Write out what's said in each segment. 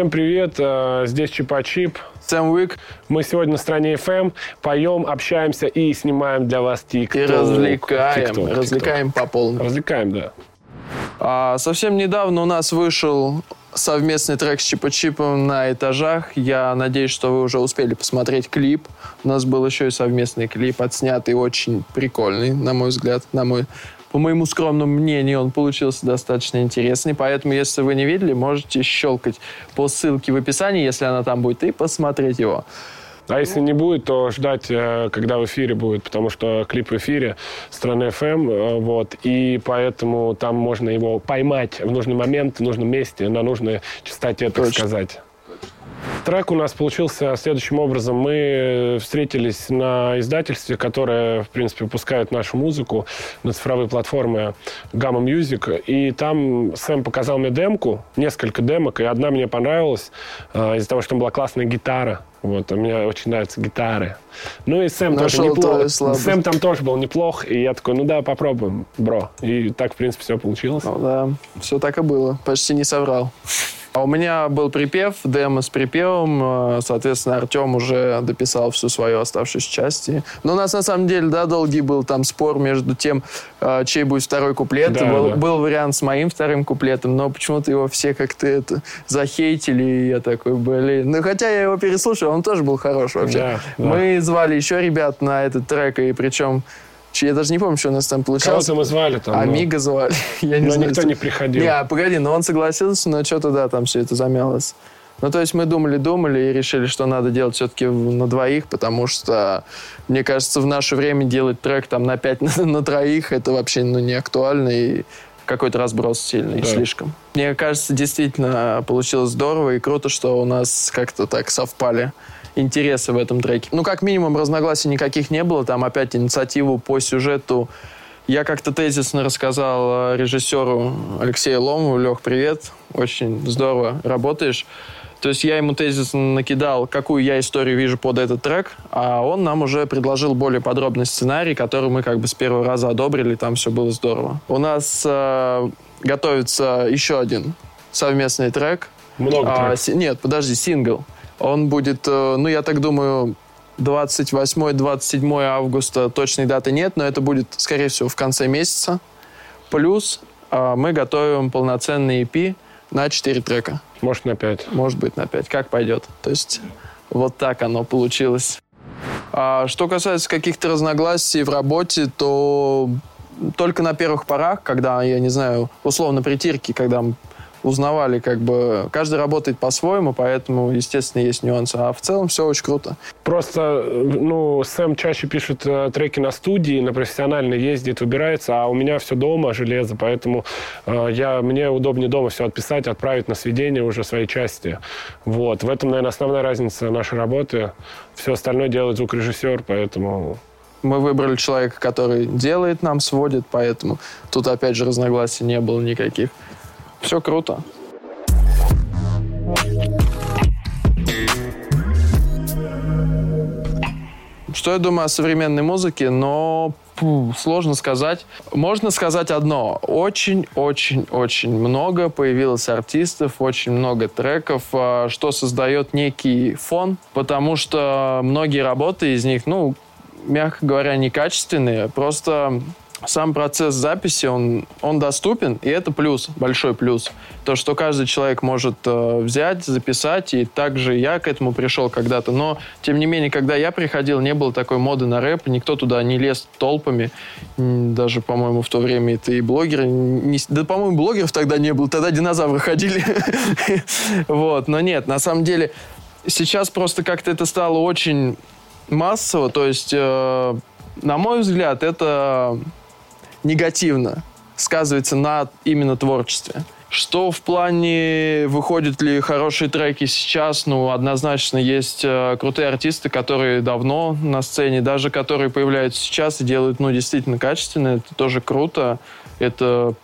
Всем привет, э, здесь Чипа Чип. Сэм Уик. Мы сегодня на стране FM поем, общаемся и снимаем для вас тик И развлекаем. TikTok, развлекаем TikTok. по полной. Развлекаем, да. А, совсем недавно у нас вышел совместный трек с Чипа Чипом на этажах. Я надеюсь, что вы уже успели посмотреть клип. У нас был еще и совместный клип, отснятый очень прикольный, на мой взгляд, на мой по моему скромному мнению, он получился достаточно интересный. Поэтому, если вы не видели, можете щелкать по ссылке в описании, если она там будет, и посмотреть его. А если не будет, то ждать, э, когда в эфире будет, потому что клип в эфире страны FM, э, вот, и поэтому там можно его поймать в нужный момент, в нужном месте, на нужной частоте, так Точно. сказать. Трек у нас получился следующим образом. Мы встретились на издательстве, которое, в принципе, выпускает нашу музыку на цифровые платформы Gamma Music. И там Сэм показал мне демку, несколько демок, и одна мне понравилась э, из-за того, что там была классная гитара. Вот, а мне очень нравятся гитары. Ну и Сэм Нашел тоже неплох. Сэм там тоже был неплох, и я такой, ну да, попробуем, бро. И так, в принципе, все получилось. Ну да, все так и было. Почти не соврал. А у меня был припев, демо с припевом. Э, соответственно, Артем уже дописал всю свою оставшуюся часть. Но у нас, на самом деле, да, долгий был там спор между тем, э, чей будет второй куплет. Да, был, да. был вариант с моим вторым куплетом, но почему-то его все как-то это захейтили, и я такой, блин. Ну, хотя я его переслушал, он тоже был хорош вообще. Да, да. Мы звали еще ребят на этот трек, и причем я даже не помню, что у нас там получалось. Кого-то мы звали там. Амиго ну... звали. Я не но знаю, никто что... не приходил. Не, а, погоди, но он согласился, но что-то, да, там все это замялось. Ну, то есть мы думали-думали и решили, что надо делать все-таки на двоих, потому что, мне кажется, в наше время делать трек там на пять, на, на троих, это вообще ну, не актуально и какой-то разброс сильный да. слишком. Мне кажется, действительно получилось здорово и круто, что у нас как-то так совпали интересы в этом треке. Ну, как минимум, разногласий никаких не было. Там опять инициативу по сюжету я как-то тезисно рассказал режиссеру Алексею Ломову. Лех, привет. Очень здорово работаешь. То есть я ему тезисно накидал, какую я историю вижу под этот трек, а он нам уже предложил более подробный сценарий, который мы как бы с первого раза одобрили, там все было здорово. У нас э, готовится еще один совместный трек. Много а, треков. Нет, подожди, сингл. Он будет, э, ну, я так думаю, 28-27 августа точной даты нет, но это будет, скорее всего, в конце месяца. Плюс э, мы готовим полноценный EP на 4 трека. Может, на 5. Может быть, на 5. Как пойдет. То есть вот так оно получилось. А что касается каких-то разногласий в работе, то только на первых порах, когда, я не знаю, условно притирки, когда узнавали, как бы каждый работает по-своему, поэтому, естественно, есть нюансы. А в целом все очень круто. Просто, ну, Сэм чаще пишет э, треки на студии, на профессионально ездит, выбирается, а у меня все дома, железо, поэтому э, я, мне удобнее дома все отписать, отправить на сведение уже своей части. Вот. В этом, наверное, основная разница нашей работы. Все остальное делает звукорежиссер, поэтому мы выбрали человека, который делает нам, сводит, поэтому тут, опять же, разногласий не было никаких. Все круто. Что я думаю о современной музыке, но фу, сложно сказать. Можно сказать одно. Очень-очень-очень много появилось артистов, очень много треков, а, что создает некий фон, потому что многие работы из них, ну, мягко говоря, некачественные. Просто сам процесс записи, он, он доступен, и это плюс, большой плюс. То, что каждый человек может э, взять, записать, и также я к этому пришел когда-то. Но, тем не менее, когда я приходил, не было такой моды на рэп, никто туда не лез толпами. Даже, по-моему, в то время это и блогеры... Не, да, по-моему, блогеров тогда не было, тогда динозавры ходили. Вот, но нет, на самом деле, сейчас просто как-то это стало очень массово, то есть... Э, на мой взгляд, это негативно сказывается на именно творчестве. Что в плане, выходят ли хорошие треки сейчас, ну, однозначно есть э, крутые артисты, которые давно на сцене, даже которые появляются сейчас и делают, ну, действительно качественно, это тоже круто. Это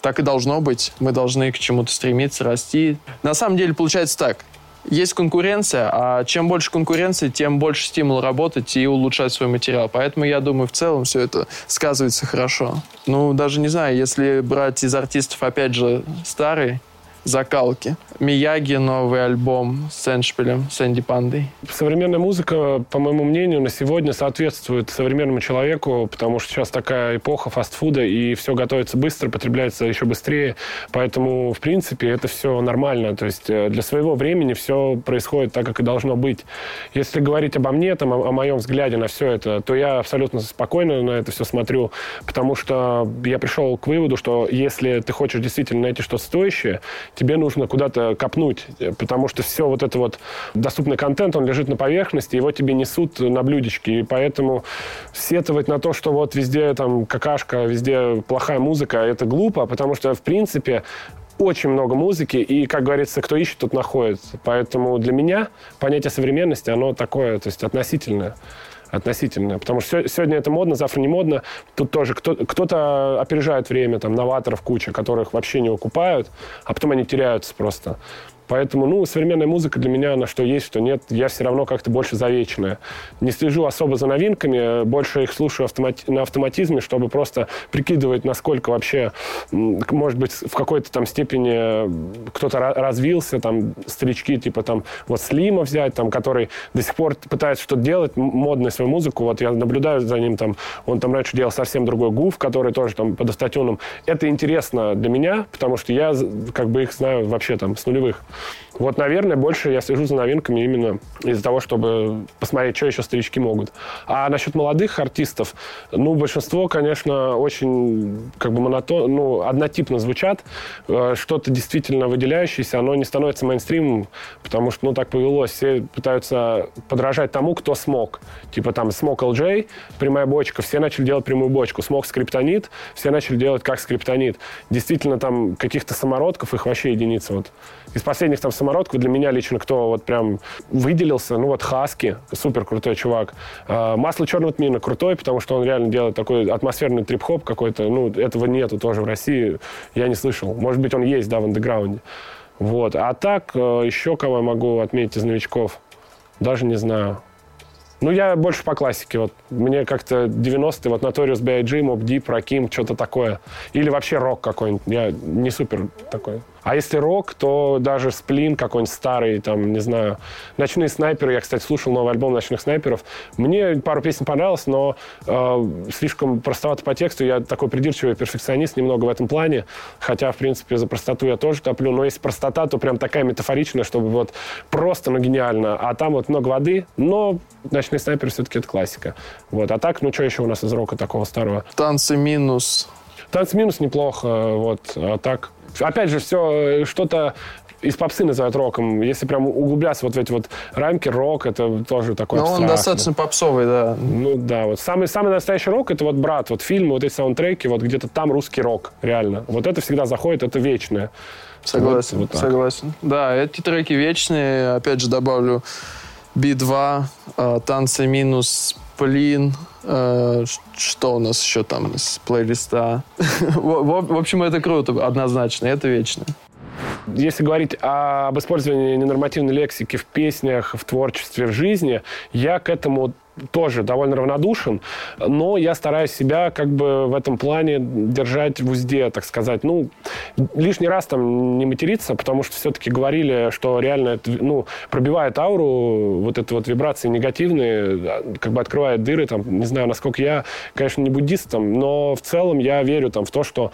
так и должно быть. Мы должны к чему-то стремиться, расти. На самом деле получается так есть конкуренция, а чем больше конкуренции, тем больше стимул работать и улучшать свой материал. Поэтому я думаю, в целом все это сказывается хорошо. Ну, даже не знаю, если брать из артистов, опять же, старый закалки. Мияги новый альбом с Эншпилем, с Энди Пандой. Современная музыка, по моему мнению, на сегодня соответствует современному человеку, потому что сейчас такая эпоха фастфуда, и все готовится быстро, потребляется еще быстрее. Поэтому, в принципе, это все нормально. То есть э, для своего времени все происходит так, как и должно быть. Если говорить обо мне, там, о, о моем взгляде на все это, то я абсолютно спокойно на это все смотрю, потому что я пришел к выводу, что если ты хочешь действительно найти что-то стоящее, тебе нужно куда-то копнуть, потому что все вот это вот доступный контент, он лежит на поверхности, его тебе несут на блюдечке, и поэтому сетовать на то, что вот везде там какашка, везде плохая музыка, это глупо, потому что, в принципе, очень много музыки, и, как говорится, кто ищет, тот находит. Поэтому для меня понятие современности, оно такое, то есть относительное относительно. Потому что сегодня это модно, завтра не модно. Тут тоже кто, кто-то опережает время, там, новаторов куча, которых вообще не окупают, а потом они теряются просто. Поэтому, ну, современная музыка для меня, на что есть, что нет, я все равно как-то больше завечная. Не слежу особо за новинками, больше их слушаю автомати- на автоматизме, чтобы просто прикидывать, насколько вообще, может быть, в какой-то там степени кто-то развился, там, старички, типа там, вот Слима взять, там, который до сих пор пытается что-то делать, модную свою музыку, вот я наблюдаю за ним, там, он там раньше делал совсем другой гуф, который тоже там под автотюном. Это интересно для меня, потому что я как бы их знаю вообще там с нулевых. Вот, наверное, больше я слежу за новинками именно из-за того, чтобы посмотреть, что еще старички могут. А насчет молодых артистов, ну, большинство, конечно, очень как бы монотон, ну, однотипно звучат. Э, что-то действительно выделяющееся, оно не становится мейнстримом, потому что, ну, так повелось. Все пытаются подражать тому, кто смог. Типа там смог LJ, прямая бочка, все начали делать прямую бочку. Смог скриптонит, все начали делать как скриптонит. Действительно, там каких-то самородков, их вообще единицы. Вот. Из последних там самородков для меня лично кто вот прям выделился, ну вот Хаски, супер крутой чувак. А, Масло черного тмина крутой, потому что он реально делает такой атмосферный трип-хоп какой-то. Ну, этого нету тоже в России, я не слышал. Может быть, он есть, да, в андеграунде. Вот. А так, э, еще кого я могу отметить из новичков? Даже не знаю. Ну, я больше по классике. Вот мне как-то 90-е, вот Notorious B.I.G., Mob Deep, Rakim, что-то такое. Или вообще рок какой-нибудь. Я не супер такой. А если рок, то даже сплин какой-нибудь старый, там, не знаю. Ночные снайперы, я, кстати, слушал новый альбом Ночных снайперов. Мне пару песен понравилось, но э, слишком простовато по тексту. Я такой придирчивый перфекционист немного в этом плане. Хотя, в принципе, за простоту я тоже топлю. Но если простота, то прям такая метафоричная, чтобы вот просто, ну, гениально. А там вот много воды, но Ночные снайперы все-таки это классика. Вот. А так, ну, что еще у нас из рока такого старого? Танцы минус. Танцы минус неплохо, вот. А так, опять же, все что-то из попсы называют роком. Если прям углубляться вот в эти вот рамки, рок это тоже такой Но он достаточно попсовый, да. Ну да, вот самый, самый настоящий рок это вот брат, вот фильмы, вот эти саундтреки, вот где-то там русский рок, реально. Вот это всегда заходит, это вечное. Согласен, вот, вот согласен. Да, эти треки вечные, опять же добавлю B2, э, танцы минус, Плин, э, что у нас еще там из плейлиста? в, общем, это круто, однозначно, это вечно. Если говорить об использовании ненормативной лексики в песнях, в творчестве, в жизни, я к этому тоже довольно равнодушен, но я стараюсь себя как бы в этом плане держать в узде, так сказать. Ну, лишний раз там не материться, потому что все-таки говорили, что реально это, ну, пробивает ауру, вот это вот вибрации негативные, как бы открывает дыры, там, не знаю, насколько я, конечно, не буддист, там, но в целом я верю там в то, что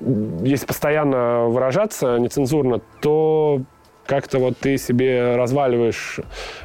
если постоянно выражаться нецензурно, то как-то вот ты себе разваливаешь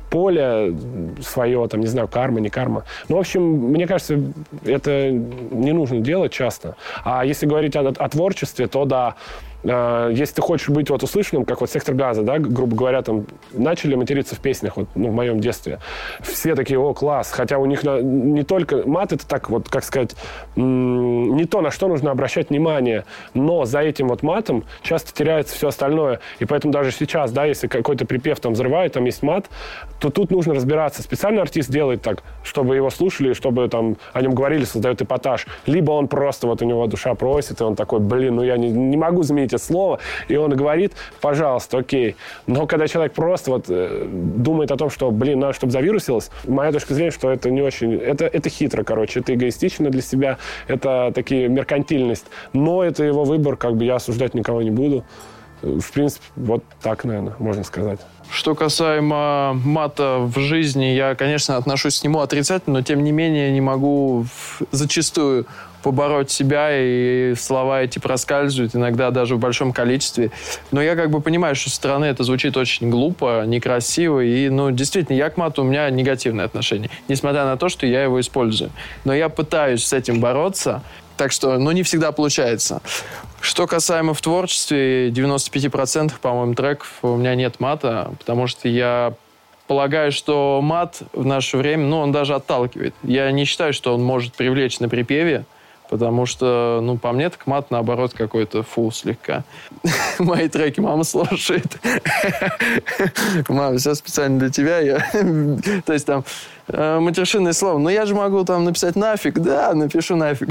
поле свое, там, не знаю, карма, не карма. Ну, в общем, мне кажется, это не нужно делать часто. А если говорить о, о творчестве, то да, э, если ты хочешь быть вот услышанным, как вот «Сектор газа», да, грубо говоря, там, начали материться в песнях, вот, ну, в моем детстве. Все такие, о, класс. Хотя у них не только... Мат — это так, вот, как сказать, не то, на что нужно обращать внимание, но за этим вот матом часто теряется все остальное. И поэтому даже сейчас, да, если какой-то припев там взрывает, там есть мат, то тут нужно разбираться. Специальный артист делает так, чтобы его слушали, чтобы там о нем говорили, создает эпатаж. Либо он просто, вот у него душа просит, и он такой, блин, ну я не, не могу заменить это слово. И он говорит, пожалуйста, окей. Но когда человек просто вот э, думает о том, что, блин, надо, чтобы завирусилось, моя точка зрения, что это не очень... Это, это хитро, короче. Это эгоистично для себя. Это такие меркантильность. Но это его выбор, как бы я осуждать никого не буду. В принципе, вот так, наверное, можно сказать. Что касаемо мата в жизни, я, конечно, отношусь к нему отрицательно, но тем не менее не могу зачастую побороть себя, и слова эти проскальзывают, иногда даже в большом количестве. Но я как бы понимаю, что со стороны это звучит очень глупо, некрасиво, и, ну, действительно, я к мату, у меня негативное отношение, несмотря на то, что я его использую. Но я пытаюсь с этим бороться, так что, ну, не всегда получается. Что касаемо в творчестве, 95% по-моему, треков у меня нет мата, потому что я полагаю, что мат в наше время, ну, он даже отталкивает. Я не считаю, что он может привлечь на припеве, Потому что, ну, по мне, так мат, наоборот, какой-то фу слегка. Мои треки мама слушает. Мама, все специально для тебя. Я... То есть там э, матершинное слово. Но я же могу там написать нафиг. Да, напишу нафиг.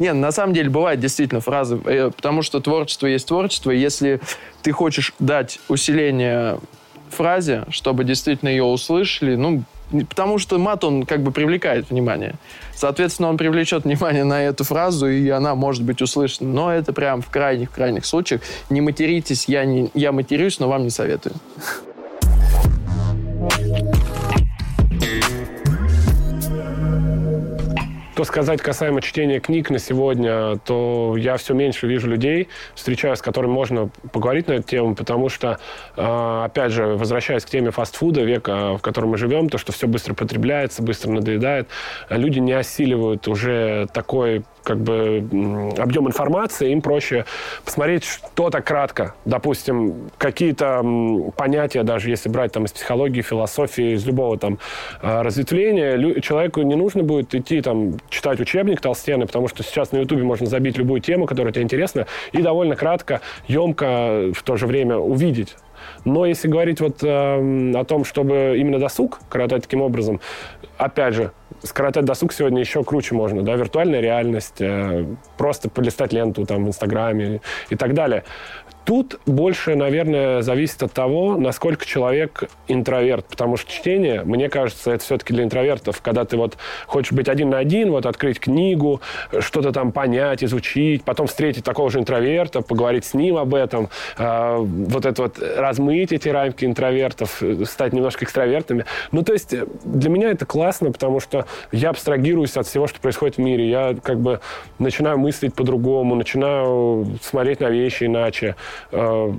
Нет, на самом деле бывает действительно фразы. Э, потому что творчество есть творчество. Если ты хочешь дать усиление фразе, чтобы действительно ее услышали, ну, Потому что мат, он как бы привлекает внимание. Соответственно, он привлечет внимание на эту фразу, и она может быть услышана. Но это прям в крайних-крайних случаях. Не материтесь, я, не, я матерюсь, но вам не советую. Что сказать касаемо чтения книг на сегодня, то я все меньше вижу людей, встречаюсь, с которыми можно поговорить на эту тему, потому что, а, опять же, возвращаясь к теме фастфуда, века, в котором мы живем, то, что все быстро потребляется, быстро надоедает, люди не осиливают уже такой как бы объем информации, им проще посмотреть что-то кратко. Допустим, какие-то понятия, даже если брать там из психологии, философии, из любого там а, разветвления, человеку не нужно будет идти там читать учебник толстенный, потому что сейчас на Ютубе можно забить любую тему, которая тебе интересна, и довольно кратко, емко в то же время увидеть но если говорить вот э, о том, чтобы именно досуг коротать таким образом, опять же, скоротать досуг сегодня еще круче можно, да, виртуальная реальность, э, просто полистать ленту там в Инстаграме и так далее. Тут больше, наверное, зависит от того, насколько человек интроверт. Потому что чтение, мне кажется, это все-таки для интровертов. Когда ты вот хочешь быть один на один, вот открыть книгу, что-то там понять, изучить, потом встретить такого же интроверта, поговорить с ним об этом, э, вот это вот размыть эти рамки интровертов, стать немножко экстравертами. Ну, то есть для меня это классно, потому что я абстрагируюсь от всего, что происходит в мире. Я как бы начинаю мыслить по-другому, начинаю смотреть на вещи иначе. Э,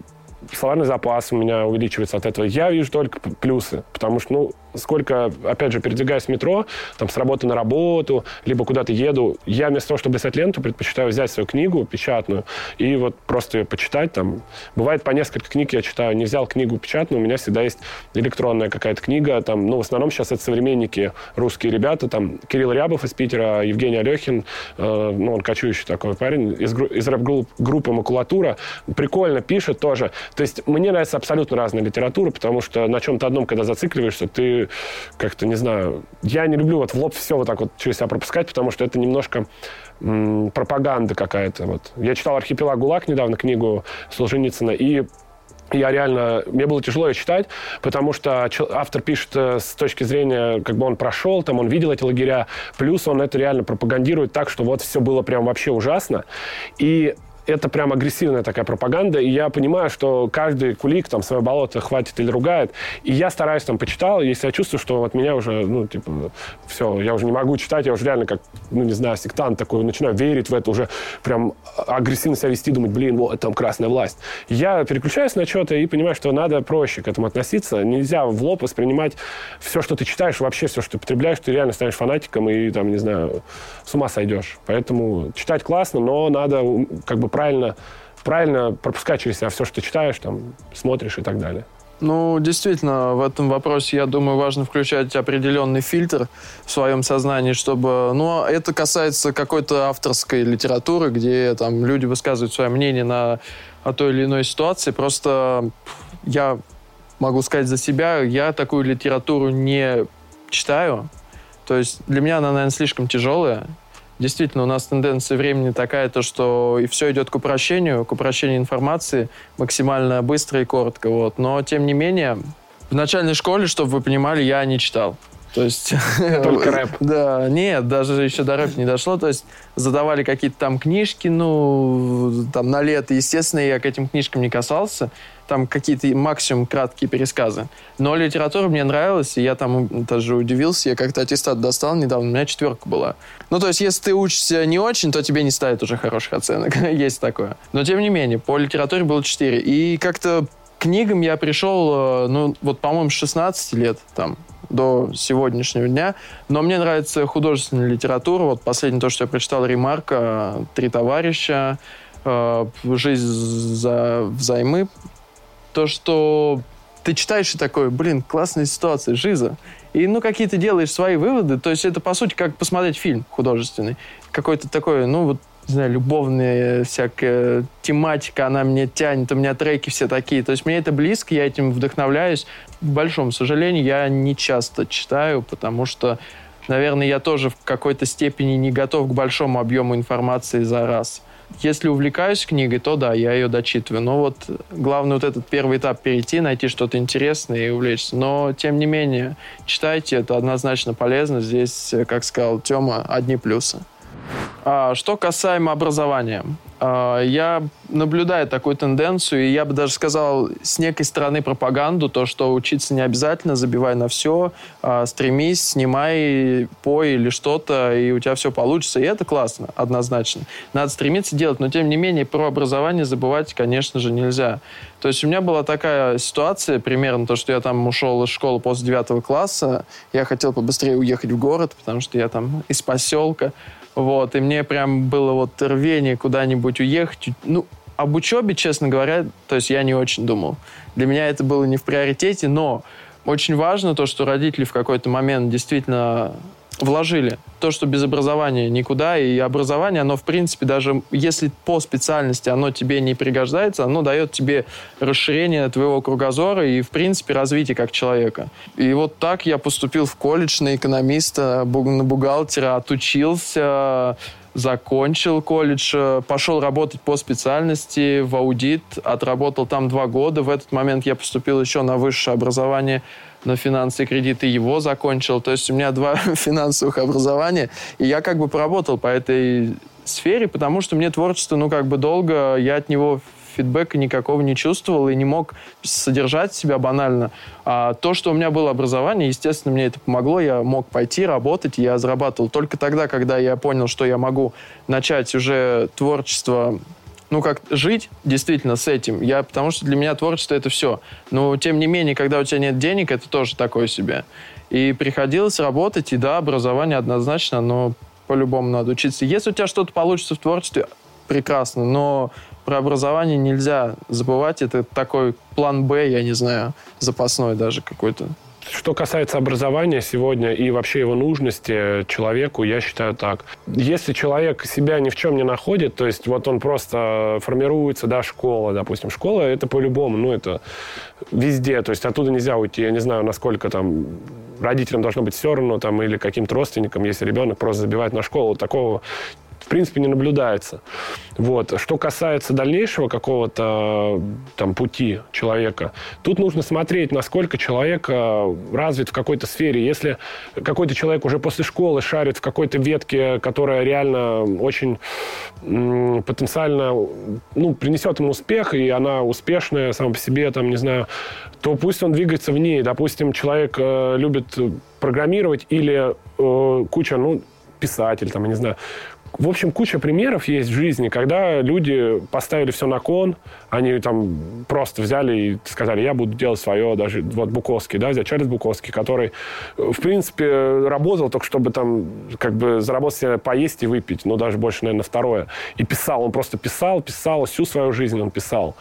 словарный запас у меня увеличивается от этого. Я вижу только плюсы, потому что, ну, сколько, опять же, передвигаюсь в метро, там, с работы на работу, либо куда-то еду, я вместо того, чтобы писать ленту, предпочитаю взять свою книгу печатную и вот просто ее почитать там. Бывает по несколько книг я читаю. Не взял книгу печатную, у меня всегда есть электронная какая-то книга, там, ну, в основном сейчас это современники, русские ребята, там, Кирилл Рябов из Питера, Евгений Алехин, э, ну, он кочующий такой парень, из, из рэп-группы «Макулатура», прикольно пишет тоже. То есть мне нравится абсолютно разная литература, потому что на чем-то одном, когда зацикливаешься, ты как-то, не знаю, я не люблю вот в лоб все вот так вот через себя пропускать, потому что это немножко м, пропаганда какая-то. Вот. Я читал «Архипелаг ГУЛАГ» недавно, книгу Солженицына, и я реально, мне было тяжело ее читать, потому что автор пишет э, с точки зрения, как бы он прошел, там он видел эти лагеря, плюс он это реально пропагандирует так, что вот все было прям вообще ужасно. И это прям агрессивная такая пропаганда, и я понимаю, что каждый кулик там свое болото хватит или ругает, и я стараюсь там почитал, если я чувствую, что вот меня уже, ну, типа, все, я уже не могу читать, я уже реально как, ну, не знаю, сектант такой, начинаю верить в это, уже прям агрессивно себя вести, думать, блин, вот там красная власть. Я переключаюсь на что-то и понимаю, что надо проще к этому относиться, нельзя в лоб воспринимать все, что ты читаешь, вообще все, что ты потребляешь, ты реально станешь фанатиком и там, не знаю, с ума сойдешь. Поэтому читать классно, но надо как бы правильно, правильно пропускать через себя все, что ты читаешь, там, смотришь и так далее. Ну, действительно, в этом вопросе, я думаю, важно включать определенный фильтр в своем сознании, чтобы... Ну, это касается какой-то авторской литературы, где там люди высказывают свое мнение на о той или иной ситуации. Просто я могу сказать за себя, я такую литературу не читаю. То есть для меня она, наверное, слишком тяжелая действительно у нас тенденция времени такая, то, что и все идет к упрощению, к упрощению информации максимально быстро и коротко. Вот. Но, тем не менее, в начальной школе, чтобы вы понимали, я не читал. То есть... Только рэп. Да, нет, даже еще до рэпа не дошло. То есть задавали какие-то там книжки, ну, там на лето. Естественно, я к этим книжкам не касался. Там какие-то максимум краткие пересказы. Но литература мне нравилась, и я там даже удивился. Я как-то аттестат достал недавно, у меня четверка была. Ну, то есть, если ты учишься не очень, то тебе не ставят уже хороших оценок. Есть такое. Но, тем не менее, по литературе было 4. И как-то книгам я пришел, э, ну, вот, по-моему, с 16 лет, там, до сегодняшнего дня. Но мне нравится художественная литература. Вот последнее то, что я прочитал, Ремарка, «Три товарища», э, «Жизнь за взаймы». То, что ты читаешь и такой, блин, классная ситуация, жиза. И, ну, какие то делаешь свои выводы. То есть это, по сути, как посмотреть фильм художественный. Какой-то такой, ну, вот не знаю, любовная всякая тематика, она мне тянет, у меня треки все такие. То есть мне это близко, я этим вдохновляюсь. К большому сожалению, я не часто читаю, потому что, наверное, я тоже в какой-то степени не готов к большому объему информации за раз. Если увлекаюсь книгой, то да, я ее дочитываю. Но вот главное вот этот первый этап перейти, найти что-то интересное и увлечься. Но, тем не менее, читайте, это однозначно полезно. Здесь, как сказал Тёма, одни плюсы. А, что касаемо образования. А, я наблюдаю такую тенденцию, и я бы даже сказал, с некой стороны пропаганду, то, что учиться не обязательно, забивай на все, а, стремись, снимай, пой или что-то, и у тебя все получится. И это классно, однозначно. Надо стремиться делать, но тем не менее про образование забывать, конечно же, нельзя. То есть у меня была такая ситуация, примерно то, что я там ушел из школы после девятого класса, я хотел побыстрее уехать в город, потому что я там из поселка, вот, и мне прям было вот рвение куда-нибудь уехать. Ну, об учебе, честно говоря, то есть я не очень думал. Для меня это было не в приоритете, но очень важно то, что родители в какой-то момент действительно вложили. То, что без образования никуда, и образование, оно, в принципе, даже если по специальности оно тебе не пригождается, оно дает тебе расширение твоего кругозора и, в принципе, развитие как человека. И вот так я поступил в колледж на экономиста, на бухгалтера, отучился, закончил колледж, пошел работать по специальности в аудит, отработал там два года. В этот момент я поступил еще на высшее образование на финансы и кредиты, его закончил. То есть у меня два финансовых образования, и я как бы поработал по этой сфере, потому что мне творчество, ну, как бы долго, я от него фидбэка никакого не чувствовал и не мог содержать себя банально. А то, что у меня было образование, естественно, мне это помогло. Я мог пойти работать, я зарабатывал только тогда, когда я понял, что я могу начать уже творчество ну, как жить действительно с этим. Я, потому что для меня творчество это все. Но, тем не менее, когда у тебя нет денег, это тоже такое себе. И приходилось работать, и да, образование однозначно, но по-любому надо учиться. Если у тебя что-то получится в творчестве, прекрасно, но про образование нельзя забывать. Это такой план Б, я не знаю, запасной даже какой-то. Что касается образования сегодня и вообще его нужности человеку, я считаю так. Если человек себя ни в чем не находит, то есть вот он просто формируется, да, школа, допустим, школа, это по-любому, ну, это везде, то есть оттуда нельзя уйти, я не знаю, насколько там родителям должно быть все равно, там, или каким-то родственникам, если ребенок просто забивает на школу, такого принципе, не наблюдается. Вот. Что касается дальнейшего какого-то там пути человека, тут нужно смотреть, насколько человек э, развит в какой-то сфере. Если какой-то человек уже после школы шарит в какой-то ветке, которая реально очень потенциально ну, принесет ему успех, и она успешная сама по себе, там, не знаю, то пусть он двигается в ней. Допустим, человек э, любит программировать или э, куча, ну, писатель, там, я не знаю, в общем, куча примеров есть в жизни, когда люди поставили все на кон, они там просто взяли и сказали, я буду делать свое, даже вот Буковский, да, взять Чарльз Буковский, который, в принципе, работал только чтобы там как бы заработать себе поесть и выпить, но даже больше, наверное, второе. И писал, он просто писал, писал, всю свою жизнь он писал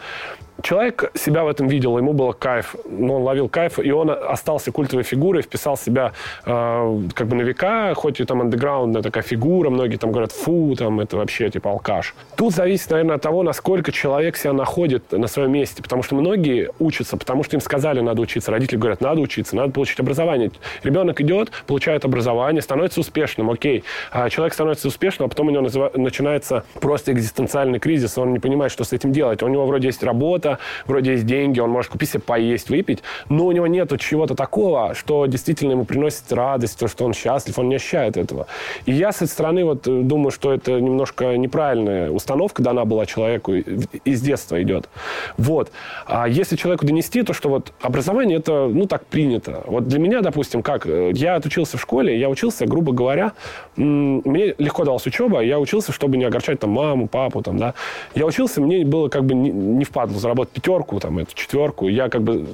человек себя в этом видел, ему было кайф, но он ловил кайф, и он остался культовой фигурой, вписал себя э, как бы на века, хоть и там андеграундная такая фигура, многие там говорят, фу, там это вообще типа алкаш. Тут зависит, наверное, от того, насколько человек себя находит на своем месте, потому что многие учатся, потому что им сказали, надо учиться, родители говорят, надо учиться, надо получить образование. Ребенок идет, получает образование, становится успешным, окей. А человек становится успешным, а потом у него называ- начинается просто экзистенциальный кризис, он не понимает, что с этим делать. У него вроде есть работа, вроде есть деньги, он может купить себе поесть, выпить, но у него нет чего-то такого, что действительно ему приносит радость, то, что он счастлив, он не ощущает этого. И я с этой стороны вот э, что это немножко неправильная установка дана была человеку, из детства идет. Вот. А если человеку донести, то что вот образование это, ну, так принято. Вот для меня, допустим, как, э, я отучился в школе, я учился, грубо говоря, мне легко далась учеба, я учился, чтобы не огорчать там маму, папу, там, да. Я учился, мне было как бы не, не впадло заработать пятерку, там, эту четверку. Я как бы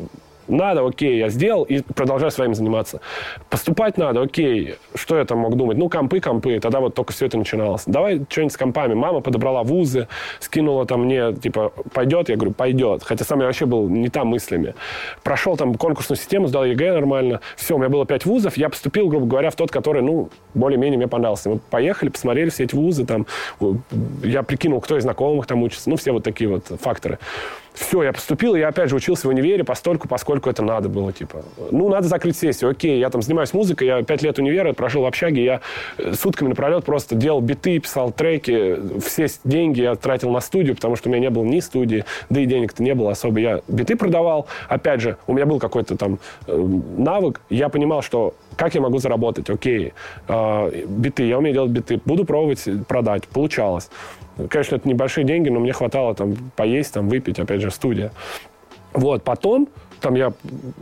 надо, окей, я сделал и продолжаю своим заниматься. Поступать надо, окей. Что я там мог думать? Ну, компы, компы. Тогда вот только все это начиналось. Давай что-нибудь с компами. Мама подобрала вузы, скинула там мне, типа, пойдет? Я говорю, пойдет. Хотя сам я вообще был не там мыслями. Прошел там конкурсную систему, сдал ЕГЭ нормально. Все, у меня было пять вузов. Я поступил, грубо говоря, в тот, который, ну, более-менее мне понравился. Мы поехали, посмотрели все эти вузы. Там, я прикинул, кто из знакомых там учится. Ну, все вот такие вот факторы. Все, я поступил, я опять же учился в универе постольку, поскольку это надо было, типа. Ну, надо закрыть сессию, окей, я там занимаюсь музыкой, я пять лет универа прошел в общаге, я э, сутками напролет просто делал биты, писал треки, все деньги я тратил на студию, потому что у меня не было ни студии, да и денег-то не было особо. Я биты продавал, опять же, у меня был какой-то там э, навык, я понимал, что как я могу заработать, окей, э, биты, я умею делать биты, буду пробовать продать, получалось. Конечно, это небольшие деньги, но мне хватало там поесть, там выпить, опять же, студия. Вот, потом там я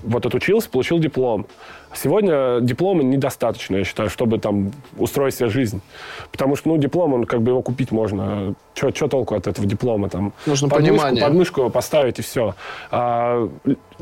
вот отучился, получил диплом. Сегодня диплома недостаточно, я считаю, чтобы там устроить себе жизнь. Потому что, ну, диплом, он как бы его купить можно. Что толку от этого диплома? Там, Нужно подмышку, понимание. Подмышку его поставить и все. А,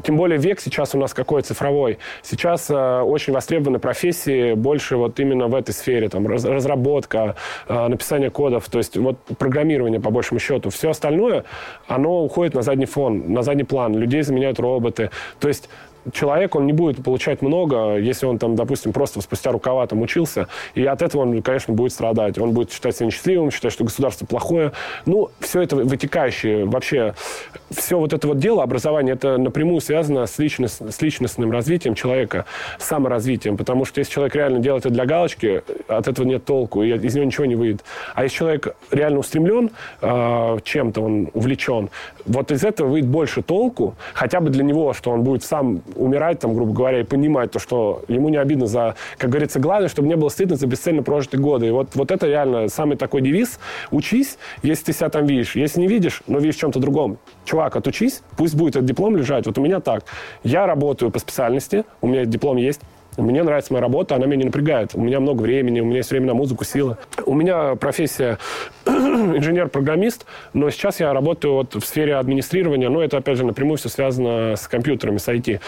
тем более век сейчас у нас какой цифровой. Сейчас а, очень востребованы профессии больше вот именно в этой сфере. Там, раз, разработка, а, написание кодов, то есть вот программирование по большему счету. Все остальное, оно уходит на задний фон, на задний план. Людей заменяют роботы. То есть человек, он не будет получать много, если он там, допустим, просто спустя рукава там учился, и от этого он, конечно, будет страдать. Он будет считать себя несчастливым, считать, что государство плохое. Ну, все это вытекающее, вообще, все вот это вот дело, образование, это напрямую связано с, личность, с личностным развитием человека, саморазвитием, потому что если человек реально делает это для галочки, от этого нет толку, и из него ничего не выйдет. А если человек реально устремлен э, чем-то, он увлечен, вот из этого выйдет больше толку, хотя бы для него, что он будет сам умирать, там, грубо говоря, и понимать то, что ему не обидно за, как говорится, главное, чтобы не было стыдно за бесцельно прожитые годы. И вот, вот это реально самый такой девиз. Учись, если ты себя там видишь. Если не видишь, но видишь в чем-то другом. Чувак, отучись, пусть будет этот диплом лежать. Вот у меня так. Я работаю по специальности, у меня диплом есть, мне нравится моя работа, она меня не напрягает. У меня много времени, у меня есть время на музыку, силы. У меня профессия инженер-программист, но сейчас я работаю вот в сфере администрирования, но это, опять же, напрямую все связано с компьютерами, с IT.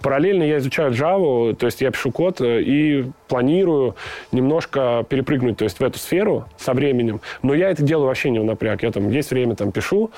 Параллельно я изучаю Java, то есть я пишу код э, и планирую немножко перепрыгнуть то есть, в эту сферу со временем. Но я это делаю вообще не в напряг. Я там есть время, там пишу,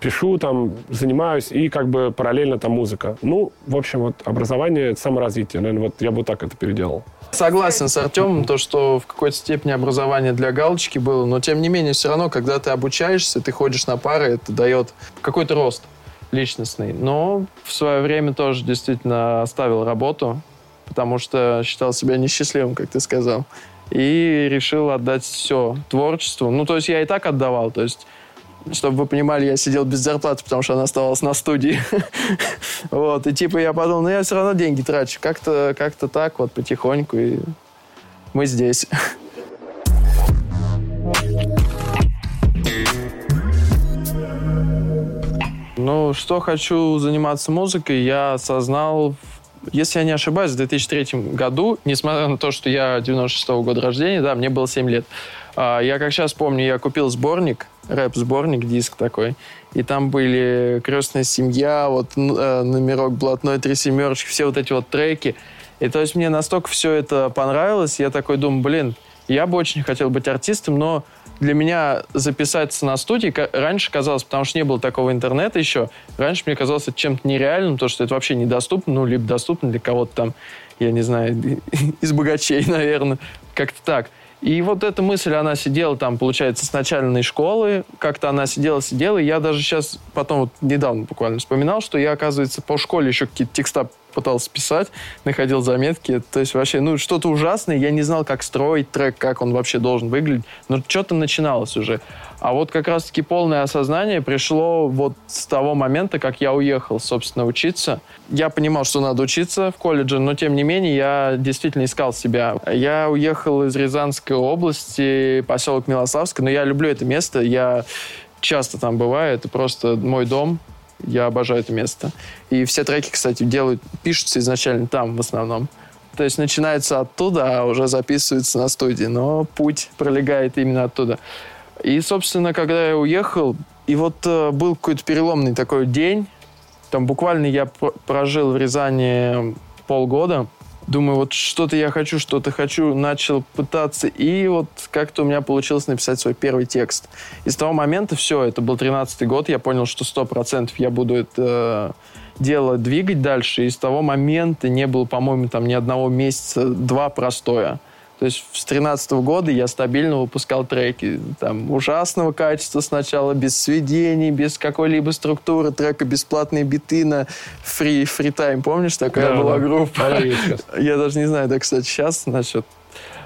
пишу, там, занимаюсь, и как бы параллельно там музыка. Ну, в общем, вот образование — это саморазвитие. Наверное, вот я бы так это переделал. Согласен с Артемом, то, что в какой-то степени образование для галочки было, но тем не менее, все равно, когда ты обучаешься, ты ходишь на пары, это дает какой-то рост личностный. Но в свое время тоже действительно оставил работу, потому что считал себя несчастливым, как ты сказал. И решил отдать все творчеству. Ну, то есть я и так отдавал. То есть чтобы вы понимали, я сидел без зарплаты, потому что она оставалась на студии. вот, и типа я подумал, ну я все равно деньги трачу. Как-то как так вот потихоньку, и мы здесь. ну, что хочу заниматься музыкой, я осознал если я не ошибаюсь, в 2003 году, несмотря на то, что я 96 -го года рождения, да, мне было 7 лет, а, я как сейчас помню, я купил сборник, рэп-сборник, диск такой, и там были «Крестная семья», вот э, номерок блатной, «Три семерочки», все вот эти вот треки. И то есть мне настолько все это понравилось, я такой думаю, блин, я бы очень хотел быть артистом, но для меня записаться на студии раньше казалось, потому что не было такого интернета еще, раньше мне казалось это чем-то нереальным, то, что это вообще недоступно, ну, либо доступно для кого-то там, я не знаю, из богачей, наверное, как-то так. И вот эта мысль, она сидела там, получается, с начальной школы, как-то она сидела, сидела, и я даже сейчас, потом вот недавно буквально вспоминал, что я, оказывается, по школе еще какие-то текста пытался писать, находил заметки. То есть вообще, ну, что-то ужасное. Я не знал, как строить трек, как он вообще должен выглядеть. Но что-то начиналось уже. А вот как раз-таки полное осознание пришло вот с того момента, как я уехал, собственно, учиться. Я понимал, что надо учиться в колледже, но тем не менее я действительно искал себя. Я уехал из Рязанской области, поселок Милославск, но я люблю это место, я часто там бываю, это просто мой дом, я обожаю это место. И все треки, кстати, делают, пишутся изначально там в основном. То есть начинается оттуда, а уже записывается на студии. Но путь пролегает именно оттуда. И, собственно, когда я уехал, и вот э, был какой-то переломный такой день, там буквально я прожил в Рязани полгода, думаю, вот что-то я хочу, что-то хочу, начал пытаться, и вот как-то у меня получилось написать свой первый текст. И с того момента все, это был 13-й год, я понял, что 100% я буду это э, дело двигать дальше, и с того момента не было, по-моему, там ни одного месяца, два простоя. То есть с 2013 года я стабильно выпускал треки там, ужасного качества сначала, без сведений, без какой-либо структуры трека, бесплатные биты на free, free time. Помнишь, такая да, была да. группа? Я даже не знаю, да, кстати, сейчас насчет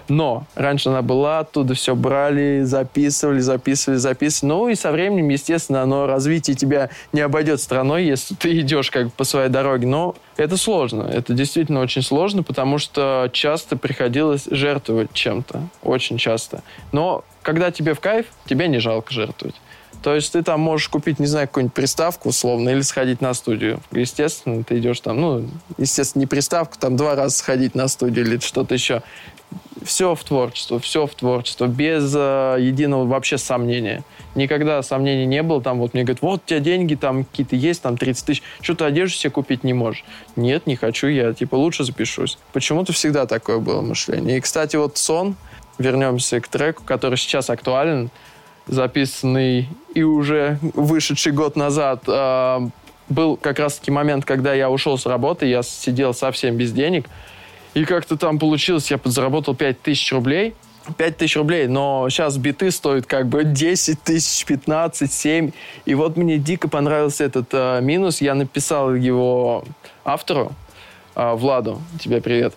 но раньше она была, оттуда все брали, записывали, записывали, записывали. Ну и со временем, естественно, оно развитие тебя не обойдет страной, если ты идешь как бы по своей дороге. Но это сложно. Это действительно очень сложно, потому что часто приходилось жертвовать чем-то. Очень часто. Но когда тебе в кайф, тебе не жалко жертвовать. То есть ты там можешь купить, не знаю, какую-нибудь приставку условно или сходить на студию. Естественно, ты идешь там, ну, естественно, не приставку, там два раза сходить на студию или что-то еще все в творчество, все в творчество, без э, единого вообще сомнения. Никогда сомнений не было. Там вот мне говорят, вот у тебя деньги там какие-то есть, там 30 тысяч, что ты одежду себе купить не можешь? Нет, не хочу, я типа лучше запишусь. Почему-то всегда такое было мышление. И, кстати, вот сон, вернемся к треку, который сейчас актуален, записанный и уже вышедший год назад, э, был как раз-таки момент, когда я ушел с работы, я сидел совсем без денег, и как-то там получилось, я подзаработал 5000 рублей. 5 тысяч рублей, но сейчас биты стоят как бы 10 тысяч, 15, 7. И вот мне дико понравился этот э, минус. Я написал его автору, э, Владу, тебе привет.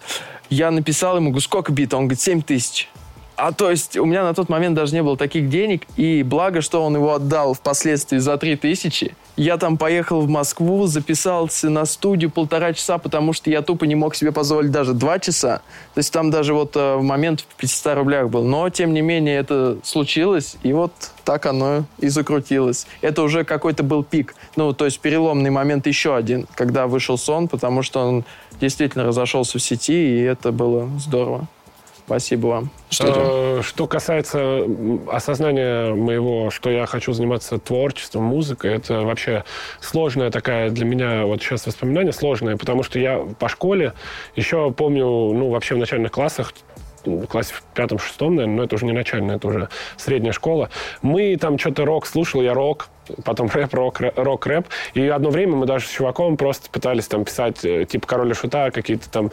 Я написал ему, сколько бит? Он говорит, 7 тысяч. А то есть у меня на тот момент даже не было таких денег, и благо, что он его отдал впоследствии за 3 тысячи. Я там поехал в Москву, записался на студию полтора часа, потому что я тупо не мог себе позволить даже два часа. То есть там даже вот э, момент в 500 рублях был. Но, тем не менее, это случилось, и вот так оно и закрутилось. Это уже какой-то был пик. Ну, то есть переломный момент еще один, когда вышел сон, потому что он действительно разошелся в сети, и это было здорово. Спасибо вам. Что, э, что касается осознания моего, что я хочу заниматься творчеством, музыкой, это вообще сложная такая для меня вот сейчас воспоминание сложное, потому что я по школе еще помню, ну, вообще в начальных классах в классе в пятом-шестом, наверное, но это уже не начальная, это уже средняя школа. Мы там что-то рок слушал, я рок, потом рэп, рок, рок, рэп. И одно время мы даже с чуваком просто пытались там писать, э, типа Король и Шута, какие-то там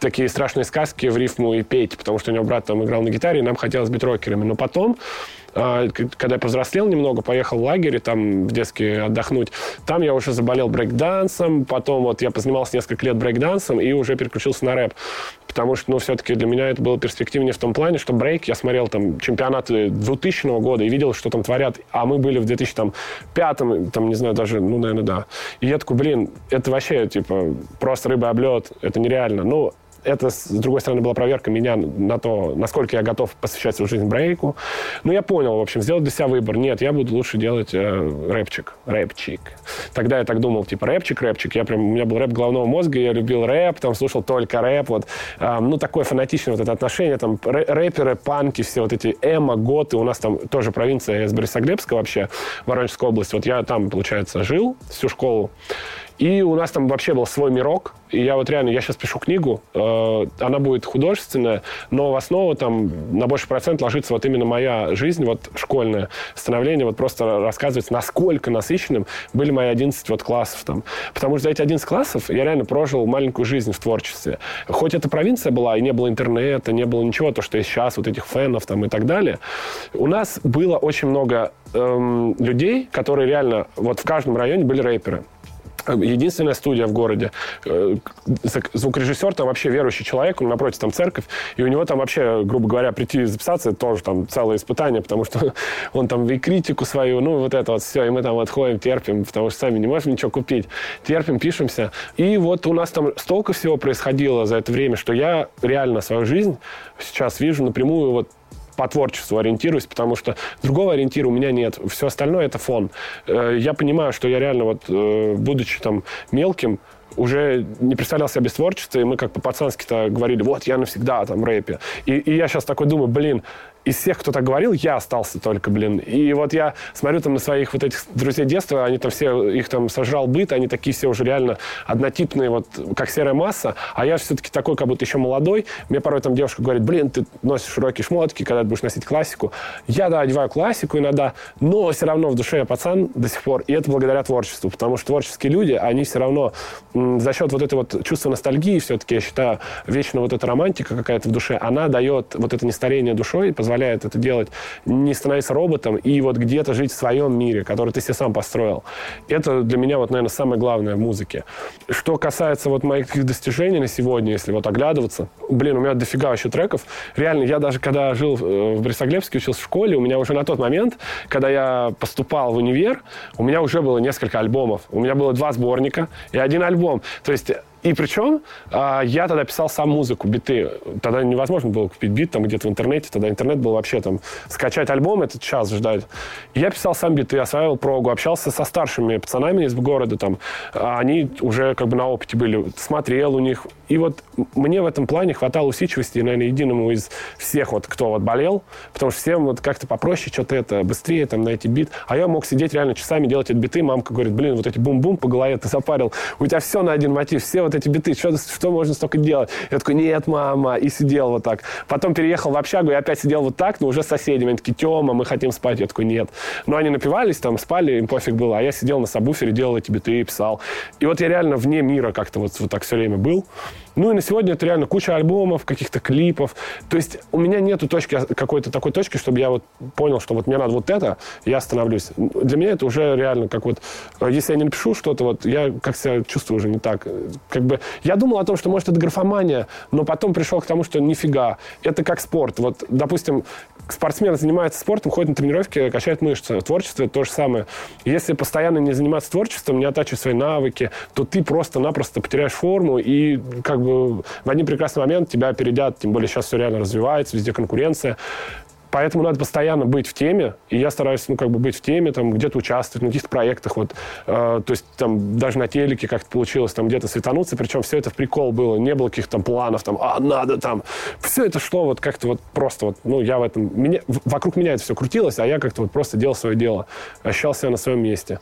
такие страшные сказки в рифму и петь, потому что у него брат там играл на гитаре, и нам хотелось быть рокерами. Но потом, а, когда я повзрослел немного, поехал в лагерь, там в детский отдохнуть, там я уже заболел брейкдансом, потом вот я позанимался несколько лет брейкдансом и уже переключился на рэп. Потому что, ну, все-таки для меня это было перспективнее в том плане, что брейк, я смотрел там чемпионаты 2000 года и видел, что там творят, а мы были в 2005, там, не знаю, даже, ну, наверное, да. И я такой, блин, это вообще, типа, просто рыба облет, это нереально. Ну, это, с другой стороны, была проверка меня на то, насколько я готов посвящать свою жизнь брейку. Но я понял, в общем, сделать для себя выбор. Нет, я буду лучше делать э, рэпчик. Рэпчик. Тогда я так думал, типа, рэпчик, рэпчик. Я прям, у меня был рэп головного мозга, я любил рэп, там слушал только рэп. Вот. Э, ну, такое фанатичное вот это отношение. Там рэперы, панки, все вот эти эмо, готы. У нас там тоже провинция из Борисоглебска вообще, Воронежская область. Вот я там, получается, жил всю школу. И у нас там вообще был свой мирок. И я вот реально, я сейчас пишу книгу, э, она будет художественная, но в основу там на больше процент ложится вот именно моя жизнь, вот школьное становление, вот просто рассказывать, насколько насыщенным были мои 11 вот классов там. Потому что за эти 11 классов я реально прожил маленькую жизнь в творчестве. Хоть это провинция была, и не было интернета, не было ничего, то, что есть сейчас, вот этих фенов там и так далее, у нас было очень много эм, людей, которые реально, вот в каждом районе были рэперы. Единственная студия в городе. Э, звукорежиссер там вообще верующий человек, он напротив там церковь, и у него там вообще, грубо говоря, прийти записаться, это тоже там целое испытание, потому что он там и критику свою, ну вот это вот все, и мы там отходим, терпим, потому что сами не можем ничего купить. Терпим, пишемся. И вот у нас там столько всего происходило за это время, что я реально свою жизнь сейчас вижу напрямую вот по творчеству ориентируюсь, потому что другого ориентира у меня нет. Все остальное это фон. Э, я понимаю, что я реально вот, э, будучи там мелким, уже не представлял себя без творчества, и мы как по-пацански-то говорили, вот, я навсегда там рэпе. И, и я сейчас такой думаю, блин, из всех, кто так говорил, я остался только, блин. И вот я смотрю там на своих вот этих друзей детства, они там все, их там сожрал быт, они такие все уже реально однотипные, вот как серая масса, а я все-таки такой, как будто еще молодой. Мне порой там девушка говорит, блин, ты носишь широкие шмотки, когда ты будешь носить классику. Я, да, одеваю классику иногда, но все равно в душе я пацан до сих пор, и это благодаря творчеству, потому что творческие люди, они все равно за счет вот этого вот чувства ностальгии, все-таки, я считаю, вечно вот эта романтика какая-то в душе, она дает вот это нестарение душой, это делать, не становиться роботом и вот где-то жить в своем мире, который ты себе сам построил. Это для меня вот, наверное, самое главное в музыке. Что касается вот моих достижений на сегодня, если вот оглядываться, блин, у меня дофига еще треков. Реально, я даже когда жил э, в Борисоглебске, учился в школе, у меня уже на тот момент, когда я поступал в универ, у меня уже было несколько альбомов. У меня было два сборника и один альбом. То есть и причем а, я тогда писал сам музыку, биты. Тогда невозможно было купить бит там где-то в интернете. Тогда интернет был вообще там... Скачать альбом, этот час ждать. Я писал сам биты, осваивал прогу, общался со старшими пацанами из города там. А они уже как бы на опыте были. Смотрел у них. И вот мне в этом плане хватало усидчивости, наверное, единому из всех, вот, кто вот болел. Потому что всем вот как-то попроще что-то это, быстрее там найти бит. А я мог сидеть реально часами, делать эти биты. Мамка говорит, блин, вот эти бум-бум по голове ты запарил. У тебя все на один мотив, все вот эти биты, что, что можно столько делать? Я такой, нет, мама, и сидел вот так. Потом переехал в общагу и опять сидел вот так, но уже с соседями. Они такие, Тема, мы хотим спать. Я такой, нет. Но они напивались, там, спали, им пофиг было. А я сидел на сабвуфере, делал эти биты, писал. И вот я реально вне мира как-то вот, вот так все время был. Ну и на сегодня это реально куча альбомов, каких-то клипов. То есть у меня нету точки, какой-то такой точки, чтобы я вот понял, что вот мне надо вот это, я остановлюсь. Для меня это уже реально как вот, если я не напишу что-то, вот я как себя чувствую уже не так. Как бы я думал о том, что может это графомания, но потом пришел к тому, что нифига. Это как спорт. Вот, допустим, спортсмен занимается спортом, ходит на тренировки, качает мышцы. Творчество это то же самое. Если постоянно не заниматься творчеством, не оттачивать свои навыки, то ты просто-напросто потеряешь форму и как бы в один прекрасный момент тебя опередят, тем более сейчас все реально развивается, везде конкуренция. Поэтому надо постоянно быть в теме, и я стараюсь, ну, как бы быть в теме, там, где-то участвовать, на каких-то проектах, вот, э, то есть, там, даже на телеке как-то получилось, там, где-то светануться, причем все это в прикол было, не было каких-то там планов, там, а, надо, там, все это шло вот как-то вот просто вот, ну, я в этом, меня, вокруг меня это все крутилось, а я как-то вот просто делал свое дело, ощущал себя на своем месте.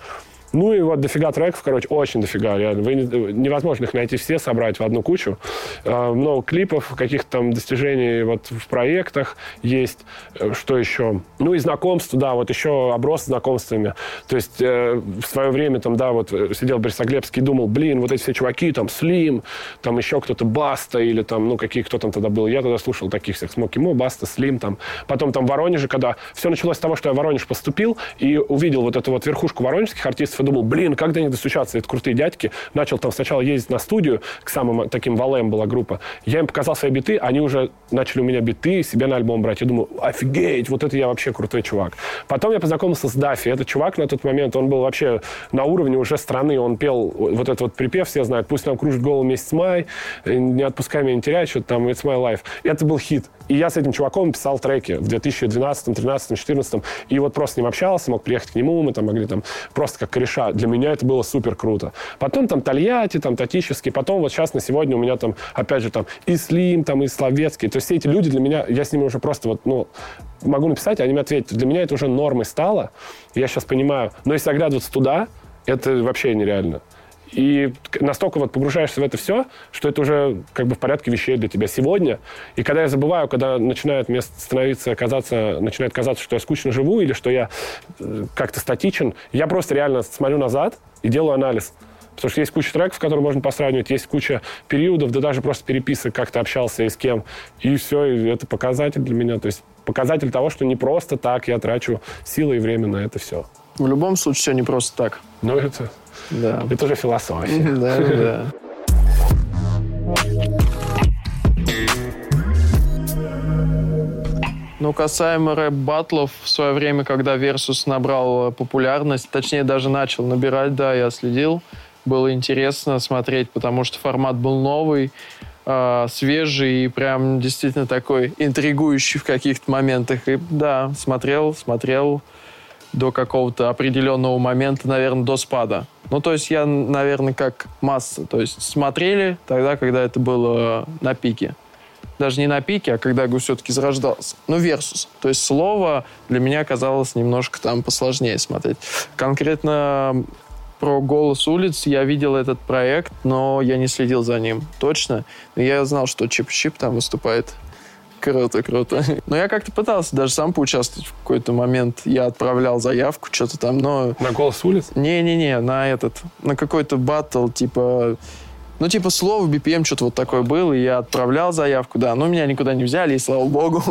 Ну и вот дофига треков, короче, очень дофига. Реально. Вы, невозможно их найти все, собрать в одну кучу. Э, много клипов, каких-то там достижений вот в проектах есть. Э, что еще? Ну и знакомств, да, вот еще оброс знакомствами. То есть э, в свое время там, да, вот э, сидел в Борисоглебске и думал, блин, вот эти все чуваки, там, Слим, там еще кто-то, Баста или там, ну, какие кто там тогда был. Я тогда слушал таких всех, Смоки Мо, Баста, Слим, там. Потом там в Воронеже, когда все началось с того, что я в Воронеж поступил и увидел вот эту вот верхушку воронежских артистов, детства думал, блин, как до них достучаться, это крутые дядьки. Начал там сначала ездить на студию, к самым таким валем была группа. Я им показал свои биты, они уже начали у меня биты себе на альбом брать. Я думаю, офигеть, вот это я вообще крутой чувак. Потом я познакомился с Дафи. Этот чувак на тот момент, он был вообще на уровне уже страны. Он пел вот этот вот припев, все знают, пусть нам кружит голову месяц май, не отпускай меня, не теряй, что-то там, it's my life. Это был хит. И я с этим чуваком писал треки в 2012, 2013, 2014. И вот просто с ним общался, мог приехать к нему, мы там могли там просто как кореша. Для меня это было супер круто. Потом там Тольятти, там Татищевский, потом вот сейчас на сегодня у меня там, опять же, там и Слим, там и Словецкий. То есть все эти люди для меня, я с ними уже просто вот, ну, могу написать, они мне ответят. Для меня это уже нормой стало. Я сейчас понимаю. Но если оглядываться туда, это вообще нереально. И настолько вот погружаешься в это все, что это уже как бы в порядке вещей для тебя сегодня. И когда я забываю, когда начинает мне становиться казаться, начинает казаться, что я скучно живу или что я э, как-то статичен, я просто реально смотрю назад и делаю анализ. Потому что есть куча треков, которые можно посравнивать, есть куча периодов, да даже просто переписок, как ты общался и с кем. И все, и это показатель для меня. То есть показатель того, что не просто так я трачу силы и время на это все. В любом случае, все не просто так. Ну, это, да. это уже философия. Да, да. Ну, касаемо рэп-баттлов, в свое время, когда Versus набрал популярность, точнее, даже начал набирать, да, я следил, было интересно смотреть, потому что формат был новый, э, свежий и прям действительно такой интригующий в каких-то моментах. И да, смотрел, смотрел до какого-то определенного момента, наверное, до спада. Ну, то есть я, наверное, как масса. То есть смотрели тогда, когда это было на пике. Даже не на пике, а когда я все-таки зарождался. Ну, версус. То есть слово для меня казалось немножко там посложнее смотреть. Конкретно про «Голос улиц» я видел этот проект, но я не следил за ним точно. Но я знал, что Чип-Чип там выступает. Круто, круто. Но я как-то пытался даже сам поучаствовать в какой-то момент. Я отправлял заявку, что-то там, но... На «Голос улиц»? Не-не-не, на этот, на какой-то батл, типа... Ну, типа, слово BPM что-то вот такое было, и я отправлял заявку, да. Но меня никуда не взяли, и слава богу,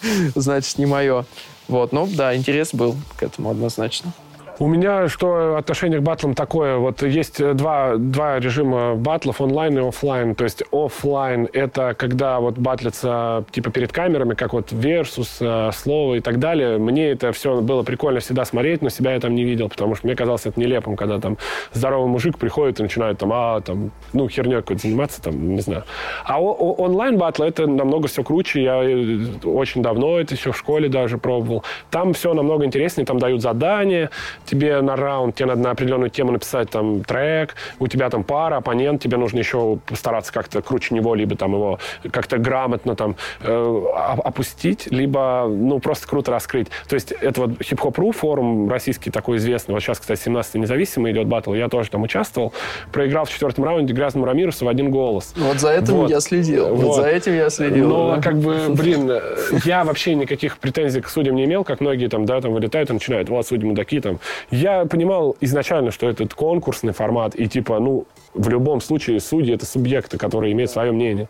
значит, не мое. Вот, ну, да, интерес был к этому однозначно. У меня что отношение к батлам такое. Вот есть два, два режима батлов, онлайн и офлайн. То есть офлайн это когда вот батлятся типа перед камерами, как вот Versus, э, Слово и так далее. Мне это все было прикольно всегда смотреть, но себя я там не видел, потому что мне казалось это нелепым, когда там здоровый мужик приходит и начинает там, а, там, ну, херней какой-то заниматься, там, не знаю. А онлайн батлы это намного все круче. Я э, очень давно это еще в школе даже пробовал. Там все намного интереснее, там дают задания, тебе на раунд, тебе надо на определенную тему написать там трек, у тебя там пара, оппонент, тебе нужно еще постараться как-то круче него, либо там его как-то грамотно там э, опустить, либо, ну, просто круто раскрыть. То есть это вот хип-хоп.ру, форум российский такой известный, вот сейчас, кстати, 17-й независимый идет батл, я тоже там участвовал, проиграл в четвертом раунде грязному Рамирусу в один голос. Вот за этим вот. я следил, вот. вот за этим я следил. Но, да. как бы, блин, я вообще никаких претензий к судьям не имел, как многие там, да, там вылетают и начинают, вот, судьи мудаки, там, я понимал изначально, что этот конкурсный формат, и типа, ну, в любом случае судьи это субъекты, которые имеют свое мнение.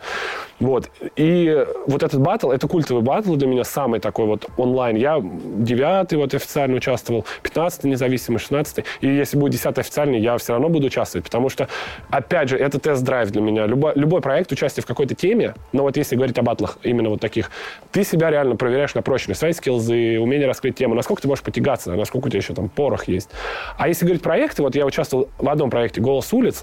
Вот. И вот этот батл, это культовый батл для меня, самый такой вот онлайн. Я девятый вот официально участвовал, пятнадцатый независимый, шестнадцатый. И если будет десятый официальный, я все равно буду участвовать, потому что, опять же, это тест-драйв для меня. Любой, любой проект, участие в какой-то теме, но вот если говорить о батлах именно вот таких, ты себя реально проверяешь на прочность, свои скиллзы, умение раскрыть тему, насколько ты можешь потягаться, насколько у тебя еще там порох есть. А если говорить проекты, вот я участвовал в одном проекте «Голос улиц»,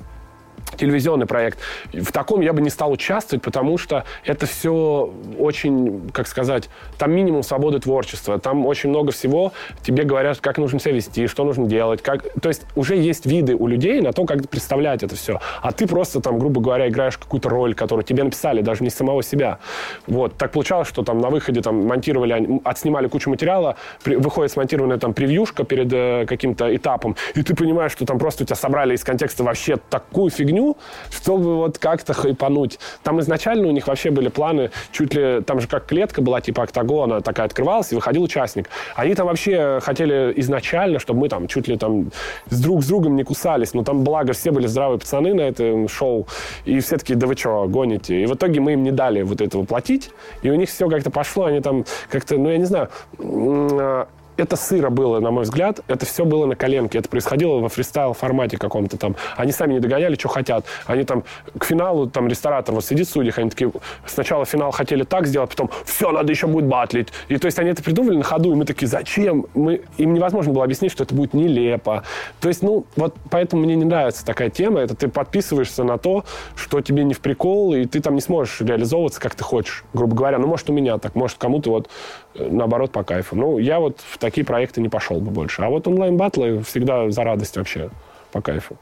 телевизионный проект. В таком я бы не стал участвовать, потому что это все очень, как сказать, там минимум свободы творчества, там очень много всего, тебе говорят, как нужно себя вести, что нужно делать, как... То есть уже есть виды у людей на то, как представлять это все. А ты просто там, грубо говоря, играешь какую-то роль, которую тебе написали, даже не самого себя. Вот. Так получалось, что там на выходе там монтировали, отснимали кучу материала, при, выходит смонтированная там превьюшка перед э, каким-то этапом, и ты понимаешь, что там просто у тебя собрали из контекста вообще такую фигню, фигню, чтобы вот как-то хайпануть. Там изначально у них вообще были планы, чуть ли, там же как клетка была, типа октагона, такая открывалась, и выходил участник. Они там вообще хотели изначально, чтобы мы там чуть ли там с друг с другом не кусались, но там, благо, все были здравые пацаны на этом шоу, и все таки да вы что, гоните? И в итоге мы им не дали вот этого платить, и у них все как-то пошло, они там как-то, ну, я не знаю, а, это сыро было, на мой взгляд. Это все было на коленке. Это происходило во фристайл формате каком-то там. Они сами не догоняли, что хотят. Они там к финалу, там ресторатор вот сидит в судьях, они такие, сначала финал хотели так сделать, потом все, надо еще будет батлить. И то есть они это придумали на ходу, и мы такие, зачем? Мы, им невозможно было объяснить, что это будет нелепо. То есть, ну, вот поэтому мне не нравится такая тема. Это ты подписываешься на то, что тебе не в прикол, и ты там не сможешь реализовываться, как ты хочешь, грубо говоря. Ну, может, у меня так, может, кому-то вот э, наоборот по кайфу. Ну, я вот в такие проекты не пошел бы больше. А вот онлайн-батлы всегда за радость вообще, по кайфу.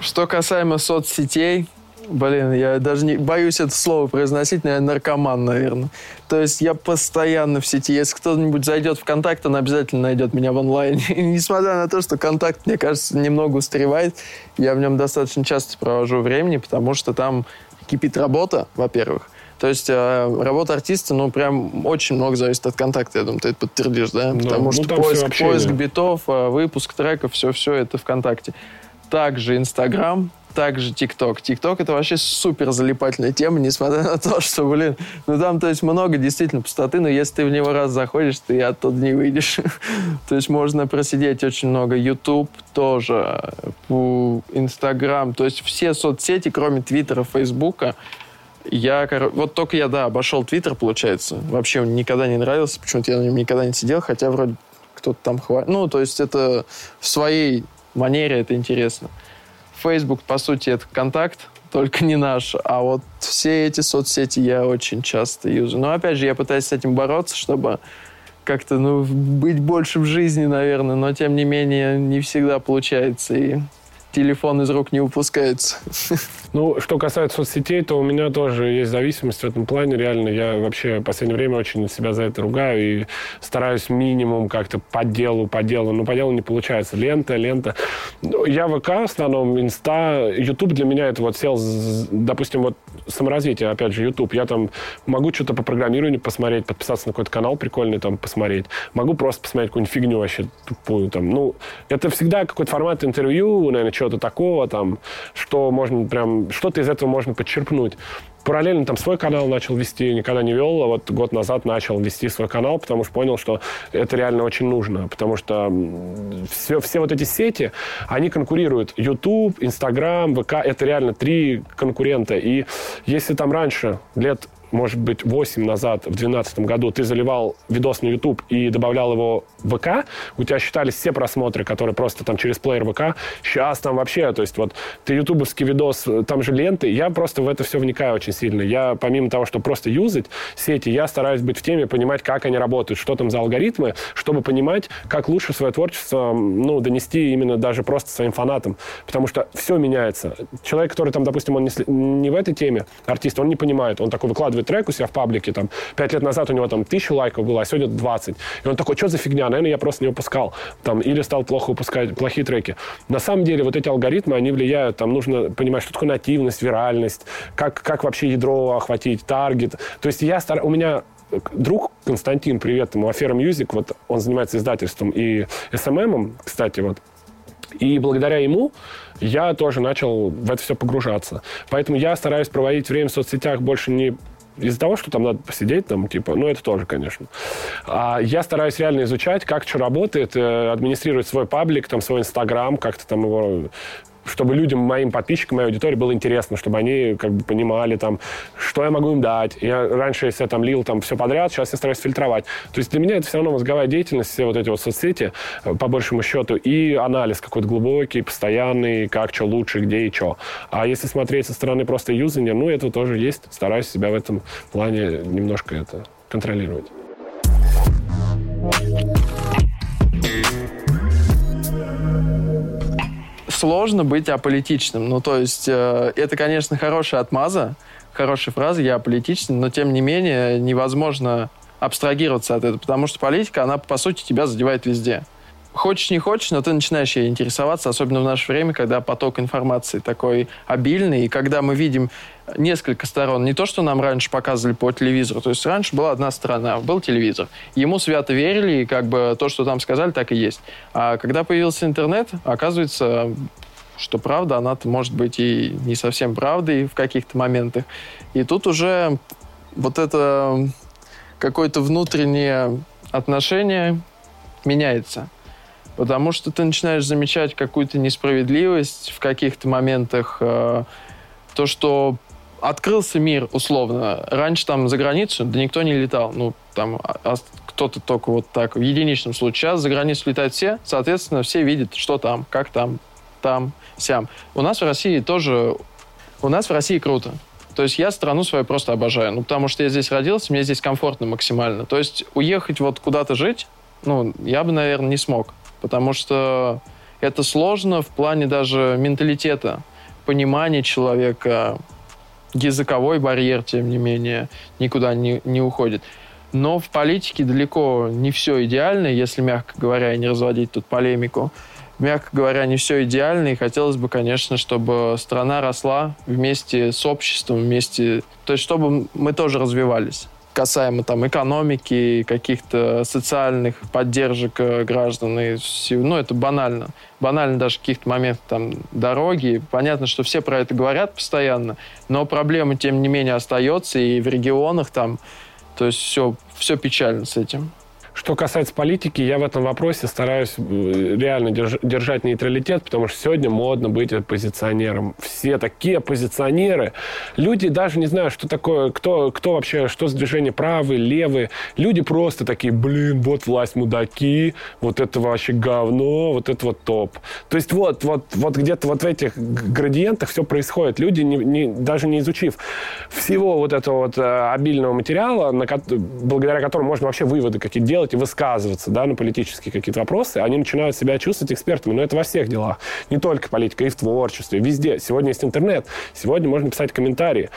Что касаемо соцсетей, Блин, я даже не боюсь это слово произносить, но я наркоман, наверное. То есть я постоянно в сети. Если кто-нибудь зайдет в контакт, он обязательно найдет меня в онлайне. И несмотря на то, что контакт, мне кажется, немного устаревает, я в нем достаточно часто провожу времени, потому что там кипит работа, во-первых. То есть э, работа артиста, ну, прям очень много зависит от контакта, я думаю, ты это подтвердишь, да? Да, Потому ну, что поиск, поиск битов, э, выпуск треков, все-все это ВКонтакте. Также Инстаграм, также ТикТок. ТикТок это вообще супер залипательная тема, несмотря на то, что, блин, ну там, то есть, много действительно пустоты, но если ты в него раз заходишь, ты оттуда не выйдешь. то есть можно просидеть очень много. YouTube тоже, фу, Инстаграм, то есть все соцсети, кроме Твиттера, Фейсбука, я, вот только я, да, обошел Твиттер, получается. Вообще он никогда не нравился, почему-то я на нем никогда не сидел, хотя вроде кто-то там хвалит. Ну, то есть это в своей манере это интересно. Facebook, по сути, это контакт, только не наш. А вот все эти соцсети я очень часто юзаю. Но, опять же, я пытаюсь с этим бороться, чтобы как-то, ну, быть больше в жизни, наверное, но, тем не менее, не всегда получается, и телефон из рук не упускается. Ну, что касается соцсетей, то у меня тоже есть зависимость в этом плане. Реально, я вообще в последнее время очень себя за это ругаю и стараюсь минимум как-то по делу, по делу. Но по делу не получается. Лента, лента. Ну, Я ВК в основном, Инста, Ютуб для меня это вот сел, допустим, вот саморазвитие, опять же, Ютуб. Я там могу что-то по программированию посмотреть, подписаться на какой-то канал прикольный там посмотреть. Могу просто посмотреть какую-нибудь фигню вообще тупую там. Ну, это всегда какой-то формат интервью, наверное, чего-то такого там, что можно прям, что-то из этого можно подчерпнуть. Параллельно там свой канал начал вести, никогда не вел, а вот год назад начал вести свой канал, потому что понял, что это реально очень нужно, потому что все, все вот эти сети, они конкурируют. YouTube, Instagram, ВК, это реально три конкурента. И если там раньше, лет может быть, 8 назад, в 2012 году, ты заливал видос на YouTube и добавлял его в ВК, у тебя считались все просмотры, которые просто там через плеер ВК. Сейчас там вообще, то есть вот ты ютубовский видос, там же ленты, я просто в это все вникаю очень сильно. Я, помимо того, что просто юзать сети, я стараюсь быть в теме, понимать, как они работают, что там за алгоритмы, чтобы понимать, как лучше свое творчество, ну, донести именно даже просто своим фанатам. Потому что все меняется. Человек, который там, допустим, он не, не в этой теме, артист, он не понимает. Он такой выкладывает трек у себя в паблике, там, пять лет назад у него там тысяча лайков было, а сегодня 20. И он такой, что за фигня? Наверное, я просто не выпускал. Там, или стал плохо выпускать плохие треки. На самом деле, вот эти алгоритмы, они влияют. Там нужно понимать, что такое нативность, виральность, как, как вообще ядро охватить, таргет. То есть я стар... у меня друг Константин, привет ему, Афера Music, вот он занимается издательством и СММом, кстати, вот. И благодаря ему я тоже начал в это все погружаться. Поэтому я стараюсь проводить время в соцсетях больше не из-за того, что там надо посидеть, там, типа, ну, это тоже, конечно. А я стараюсь реально изучать, как что работает, э, администрировать свой паблик, там, свой инстаграм, как-то там его чтобы людям, моим подписчикам, моей аудитории было интересно, чтобы они как бы понимали, там, что я могу им дать. Я раньше, если я там лил там все подряд, сейчас я стараюсь фильтровать. То есть для меня это все равно мозговая деятельность, все вот эти вот соцсети, э, по большему счету, и анализ какой-то глубокий, постоянный, как, что лучше, где и что. А если смотреть со стороны просто юзания, ну, это тоже есть. Стараюсь себя в этом плане немножко это контролировать. Сложно быть аполитичным. Ну, то есть, э, это, конечно, хорошая отмаза, хорошая фраза, я аполитичен, но, тем не менее, невозможно абстрагироваться от этого, потому что политика, она, по сути, тебя задевает везде. Хочешь, не хочешь, но ты начинаешь ей интересоваться, особенно в наше время, когда поток информации такой обильный, и когда мы видим несколько сторон. Не то, что нам раньше показывали по телевизору. То есть раньше была одна сторона, был телевизор. Ему свято верили, и как бы то, что там сказали, так и есть. А когда появился интернет, оказывается, что правда, она может быть и не совсем правдой в каких-то моментах. И тут уже вот это какое-то внутреннее отношение меняется. Потому что ты начинаешь замечать какую-то несправедливость в каких-то моментах. э, то, что открылся мир, условно. Раньше там за границу, да никто не летал. Ну, там а- а кто-то только вот так, в единичном случае. Сейчас за границу летают все, соответственно, все видят, что там, как там, там, сям. У нас в России тоже... У нас в России круто. То есть я страну свою просто обожаю. Ну, потому что я здесь родился, мне здесь комфортно максимально. То есть уехать вот куда-то жить, ну, я бы, наверное, не смог. Потому что это сложно в плане даже менталитета, понимания человека, языковой барьер, тем не менее, никуда не, не уходит. Но в политике далеко не все идеально, если, мягко говоря, не разводить тут полемику. Мягко говоря, не все идеально, и хотелось бы, конечно, чтобы страна росла вместе с обществом, вместе... То есть, чтобы мы тоже развивались касаемо там экономики, каких-то социальных поддержек э, граждан. И, ну, это банально. Банально даже каких-то моментов там дороги. Понятно, что все про это говорят постоянно, но проблема, тем не менее, остается и в регионах там. То есть все, все печально с этим. Что касается политики, я в этом вопросе стараюсь э, реально держать нейтралитет, потому что сегодня модно быть оппозиционером. Все такие оппозиционеры. Люди даже не знают, что такое, кто, кто вообще, что за движение правый, левый. Люди просто такие, блин, вот власть мудаки, вот это вообще говно, вот это вот топ. То есть вот, вот, вот где-то вот в этих градиентах все происходит. Люди, не, не, даже не изучив всего вот этого вот э, обильного материала, на, благодаря которому можно вообще выводы какие-то делать, делать и высказываться да, на политические какие-то вопросы, они начинают себя чувствовать экспертами. Но это во всех делах. Не только политика, и в творчестве, везде. Сегодня есть интернет, сегодня можно писать комментарии.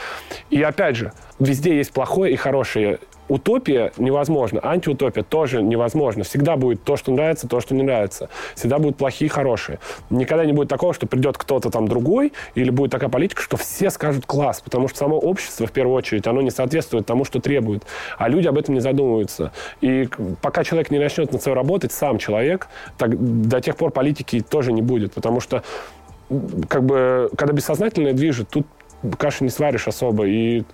И опять же, везде есть плохое и хорошее утопия невозможна, антиутопия тоже невозможно. Всегда будет то, что нравится, то, что не нравится. Всегда будут плохие и хорошие. Никогда не будет такого, что придет кто-то там другой, или будет такая политика, что все скажут класс, потому что само общество, в первую очередь, оно не соответствует тому, что требует. А люди об этом не задумываются. И пока человек не начнет над собой работать, сам человек, так, до тех пор политики тоже не будет, потому что как бы, когда бессознательное движет, тут каши не сваришь особо, и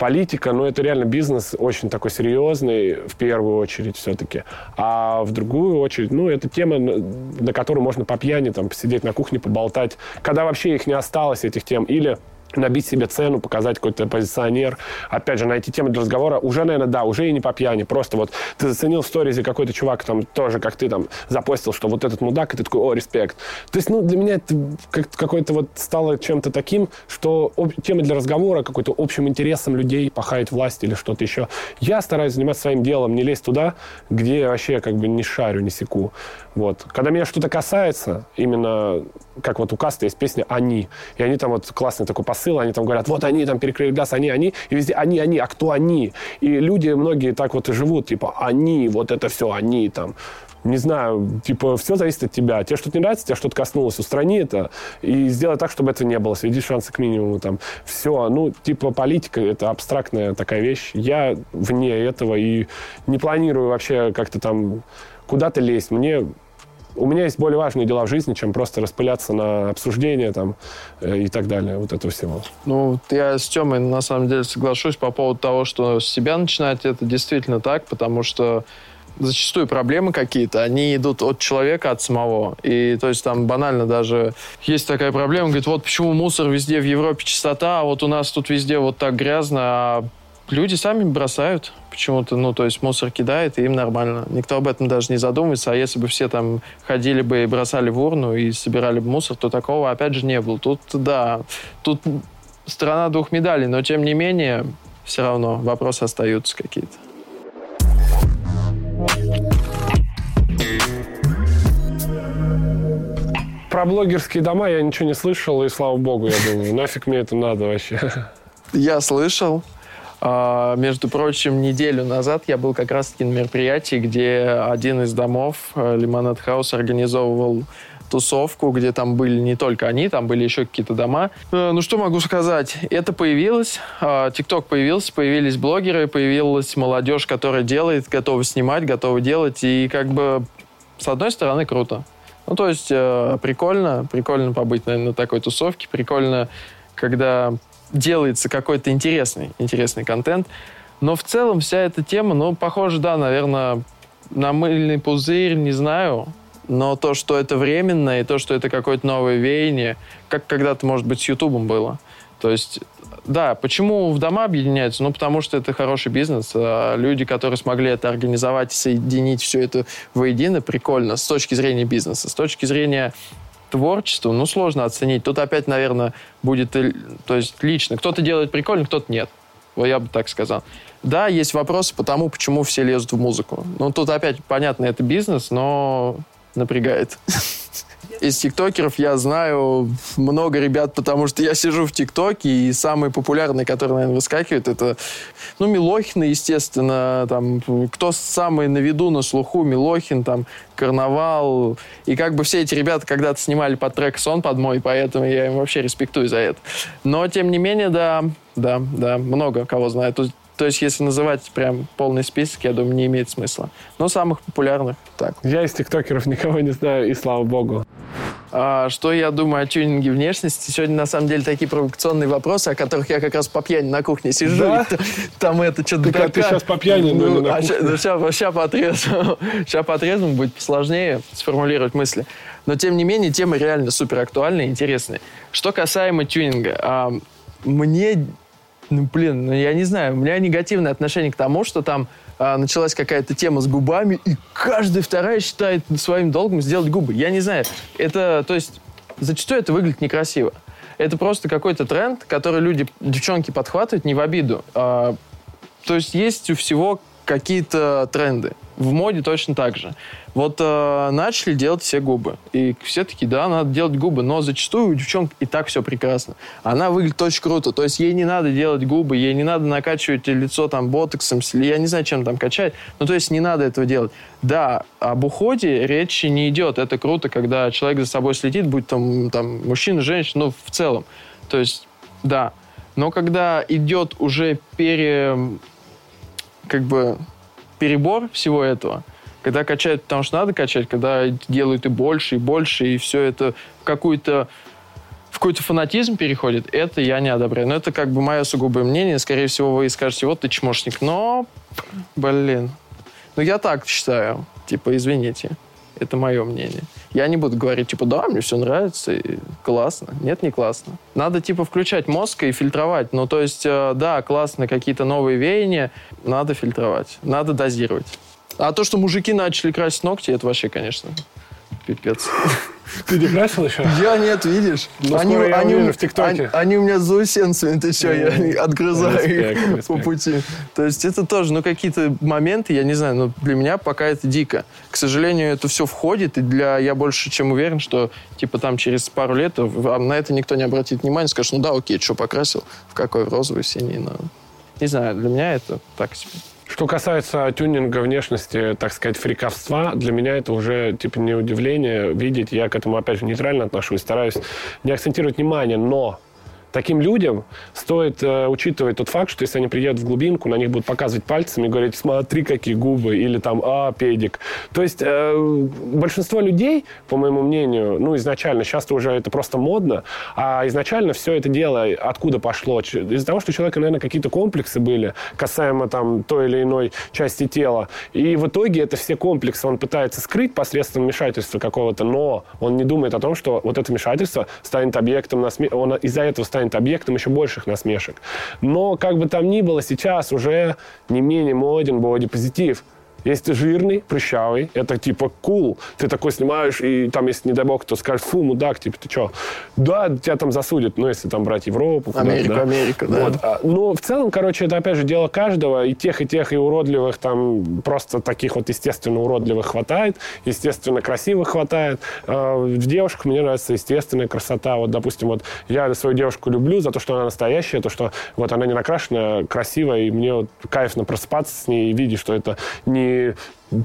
политика, ну, это реально бизнес очень такой серьезный, в первую очередь все-таки. А в другую очередь, ну, это тема, на которую можно по пьяни там посидеть на кухне, поболтать, когда вообще их не осталось, этих тем. Или набить себе цену, показать какой-то позиционер. Опять же, найти тему для разговора. Уже, наверное, да, уже и не по пьяни. Просто вот ты заценил в сторизе какой-то чувак там тоже, как ты там запостил, что вот этот мудак, и ты такой, о, респект. То есть, ну, для меня это как какой-то вот стало чем-то таким, что тема для разговора, какой-то общим интересом людей, пахает власть или что-то еще. Я стараюсь заниматься своим делом, не лезть туда, где я вообще как бы не шарю, не секу. Вот. Когда меня что-то касается, именно как вот у Каста есть песня «Они», и они там вот классный такой посыл, они там говорят, вот они там перекрыли газ, они, они, и везде они, они, а кто они? И люди многие так вот и живут, типа, они, вот это все они там не знаю, типа, все зависит от тебя. Тебе что-то не нравится, тебя что-то коснулось, устрани это и сделай так, чтобы этого не было. Сведи шансы к минимуму. Там. Все, ну, типа, политика — это абстрактная такая вещь. Я вне этого и не планирую вообще как-то там куда-то лезть. Мне у меня есть более важные дела в жизни, чем просто распыляться на обсуждение там, э, и так далее, вот этого всего. Ну, я с Тёмой на самом деле соглашусь по поводу того, что с себя начинать, это действительно так, потому что зачастую проблемы какие-то, они идут от человека, от самого. И то есть там банально даже есть такая проблема, говорит, вот почему мусор везде в Европе чистота, а вот у нас тут везде вот так грязно, а люди сами бросают почему-то, ну, то есть мусор кидает, и им нормально. Никто об этом даже не задумывается, а если бы все там ходили бы и бросали в урну и собирали бы мусор, то такого, опять же, не было. Тут, да, тут страна двух медалей, но, тем не менее, все равно вопросы остаются какие-то. Про блогерские дома я ничего не слышал, и слава богу, я думаю, нафиг мне это надо вообще. Я слышал. А, между прочим, неделю назад я был как раз-таки на мероприятии, где один из домов, э, Лимонад Хаус, организовывал тусовку, где там были не только они, там были еще какие-то дома. Э, ну, что могу сказать? Это появилось, а, ТикТок появился, появились блогеры, появилась молодежь, которая делает, готова снимать, готова делать, и как бы с одной стороны круто. Ну, то есть э, прикольно, прикольно побыть, наверное, на такой тусовке, прикольно, когда делается какой-то интересный, интересный контент. Но в целом вся эта тема, ну, похоже, да, наверное, на мыльный пузырь, не знаю. Но то, что это временно, и то, что это какое-то новое веяние, как когда-то, может быть, с Ютубом было. То есть, да, почему в дома объединяются? Ну, потому что это хороший бизнес. А люди, которые смогли это организовать соединить все это воедино, прикольно с точки зрения бизнеса. С точки зрения творчеству, ну, сложно оценить. Тут опять, наверное, будет, то есть лично. Кто-то делает прикольно, кто-то нет. Вот я бы так сказал. Да, есть вопросы по тому, почему все лезут в музыку. Ну, тут опять, понятно, это бизнес, но напрягает. из тиктокеров я знаю много ребят, потому что я сижу в тиктоке, и самые популярные, которые, наверное, выскакивают, это, ну, Милохин, естественно, там, кто самый на виду, на слуху, Милохин, там, Карнавал. И как бы все эти ребята когда-то снимали под трек «Сон» под мой, поэтому я им вообще респектую за это. Но, тем не менее, да, да, да, много кого знаю. То, то есть, если называть прям полный список, я думаю, не имеет смысла. Но самых популярных так. Я из тиктокеров никого не знаю, и слава богу. А, что я думаю о тюнинге внешности? Сегодня, на самом деле, такие провокационные вопросы, о которых я как раз по пьяни на кухне сижу. Да? Там это что-то... А ты сейчас по пьяни ну, на а ща, ну, сейчас, сейчас по. Сейчас отрезвому будет сложнее сформулировать мысли. Но, тем не менее, тема реально супер актуальная и интересная. Что касаемо тюнинга. Мне ну, блин, ну, я не знаю, у меня негативное отношение к тому, что там а, началась какая-то тема с губами, и каждая вторая считает своим долгом сделать губы. Я не знаю, это, то есть, зачастую это выглядит некрасиво. Это просто какой-то тренд, который люди, девчонки подхватывают не в обиду. А, то есть есть у всего какие-то тренды. В моде точно так же. Вот э, начали делать все губы. И все таки да, надо делать губы. Но зачастую у девчонок и так все прекрасно. Она выглядит очень круто. То есть ей не надо делать губы, ей не надо накачивать лицо там ботоксом, я не знаю, чем там качать. Ну, то есть не надо этого делать. Да, об уходе речи не идет. Это круто, когда человек за собой следит, будь там, там мужчина, женщина, ну, в целом. То есть, да. Но когда идет уже пере как бы перебор всего этого, когда качают, потому что надо качать, когда делают и больше, и больше, и все это в какую-то в какой-то фанатизм переходит, это я не одобряю. Но это как бы мое сугубое мнение. Скорее всего, вы скажете, вот ты чмошник. Но, блин, ну я так считаю. Типа, извините. Это мое мнение. Я не буду говорить, типа, да, мне все нравится, и классно. Нет, не классно. Надо, типа, включать мозг и фильтровать. Ну, то есть, э, да, классно, какие-то новые веяния, надо фильтровать, надо дозировать. А то, что мужики начали красить ногти, это вообще, конечно, пипец. Ты не красил еще? Я нет, видишь. Ну, они, я они, в ТикТоке. Они, они у меня заусенцами, ты что, я ну, отгрызаю респект, их респект. по пути. То есть это тоже, ну, какие-то моменты, я не знаю, но для меня пока это дико. К сожалению, это все входит, и для я больше чем уверен, что, типа, там через пару лет на это никто не обратит внимания, скажет, ну да, окей, что покрасил, в какой, в розовый, синий, но... Не знаю, для меня это так себе. Что касается тюнинга внешности, так сказать, фриковства, для меня это уже типа не удивление видеть. Я к этому, опять же, нейтрально отношусь, стараюсь не акцентировать внимание, но Таким людям стоит э, учитывать тот факт, что если они приедут в глубинку, на них будут показывать пальцами и говорить, смотри, какие губы, или там, а, педик. То есть э, большинство людей, по моему мнению, ну, изначально, сейчас уже это просто модно, а изначально все это дело откуда пошло? Из-за того, что у человека, наверное, какие-то комплексы были касаемо там той или иной части тела. И в итоге это все комплексы он пытается скрыть посредством вмешательства какого-то, но он не думает о том, что вот это вмешательство станет объектом, насме... он из-за этого станет станет объектом еще больших насмешек. Но, как бы там ни было, сейчас уже не менее моден бодипозитив. Если ты жирный, прыщавый, это типа cool. Ты такой снимаешь, и там, если не дай бог, то скажешь, фу, мудак, типа, ты что? Да, тебя там засудят, ну, если там брать Европу. Америку, да. Америку, да. Вот. А, ну, в целом, короче, это, опять же, дело каждого, и тех, и тех, и уродливых, там, просто таких вот, естественно, уродливых хватает, естественно, красивых хватает. А, в девушках мне нравится естественная красота. Вот, допустим, вот я свою девушку люблю за то, что она настоящая, то, что вот она не накрашенная, красивая, и мне вот кайфно просыпаться с ней и видеть, что это не не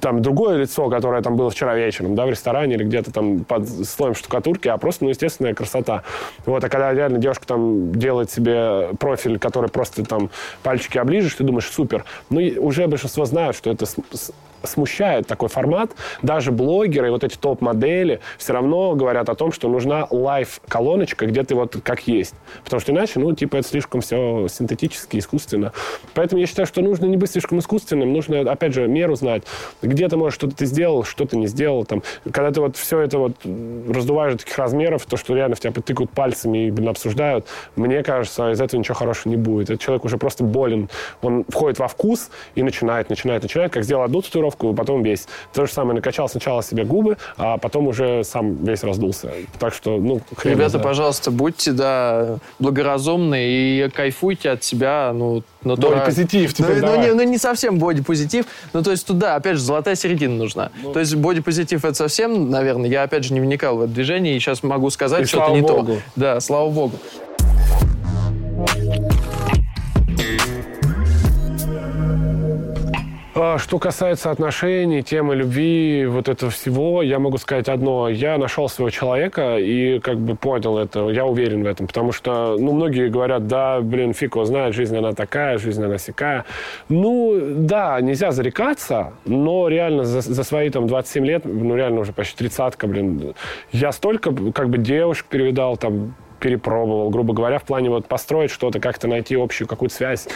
там другое лицо, которое там было вчера вечером, да, в ресторане или где-то там под слоем штукатурки, а просто, ну, естественная красота. Вот, а когда реально девушка там делает себе профиль, который просто там пальчики оближешь, ты думаешь, супер. Ну, уже большинство знают, что это смущает такой формат. Даже блогеры, вот эти топ-модели все равно говорят о том, что нужна лайв-колоночка, где ты вот как есть. Потому что иначе, ну, типа, это слишком все синтетически, искусственно. Поэтому я считаю, что нужно не быть слишком искусственным, нужно, опять же, меру знать. Где ты, может, что-то ты сделал, что ты не сделал. Там, когда ты вот все это вот раздуваешь до таких размеров, то, что реально в тебя потыкают пальцами и, блин, обсуждают, мне кажется, из этого ничего хорошего не будет. Этот человек уже просто болен. Он входит во вкус и начинает, начинает, начинает, как сделал одну татуировку, потом весь. То же самое, накачал сначала себе губы, а потом уже сам весь раздулся. Так что, ну, хрен Ребята, пожалуйста, будьте, да, благоразумны и кайфуйте от себя, ну, натурально. Боди-позитив. Типа, ну, ну, не, ну, не совсем боди-позитив. Ну, то есть туда, опять же, золотая середина нужна. Ну. То есть бодипозитив это совсем, наверное, я опять же не вникал в это движение, и сейчас могу сказать, что это не Богу. то. Да, слава богу. Что касается отношений, темы любви, вот этого всего, я могу сказать одно. Я нашел своего человека и как бы понял это. Я уверен в этом. Потому что, ну, многие говорят, да, блин, фиг его знает, жизнь она такая, жизнь она сякая. Ну, да, нельзя зарекаться, но реально за, за свои там 27 лет, ну, реально уже почти тридцатка, блин, я столько как бы девушек перевидал, там, перепробовал, грубо говоря, в плане вот построить что-то, как-то найти общую какую-то связь.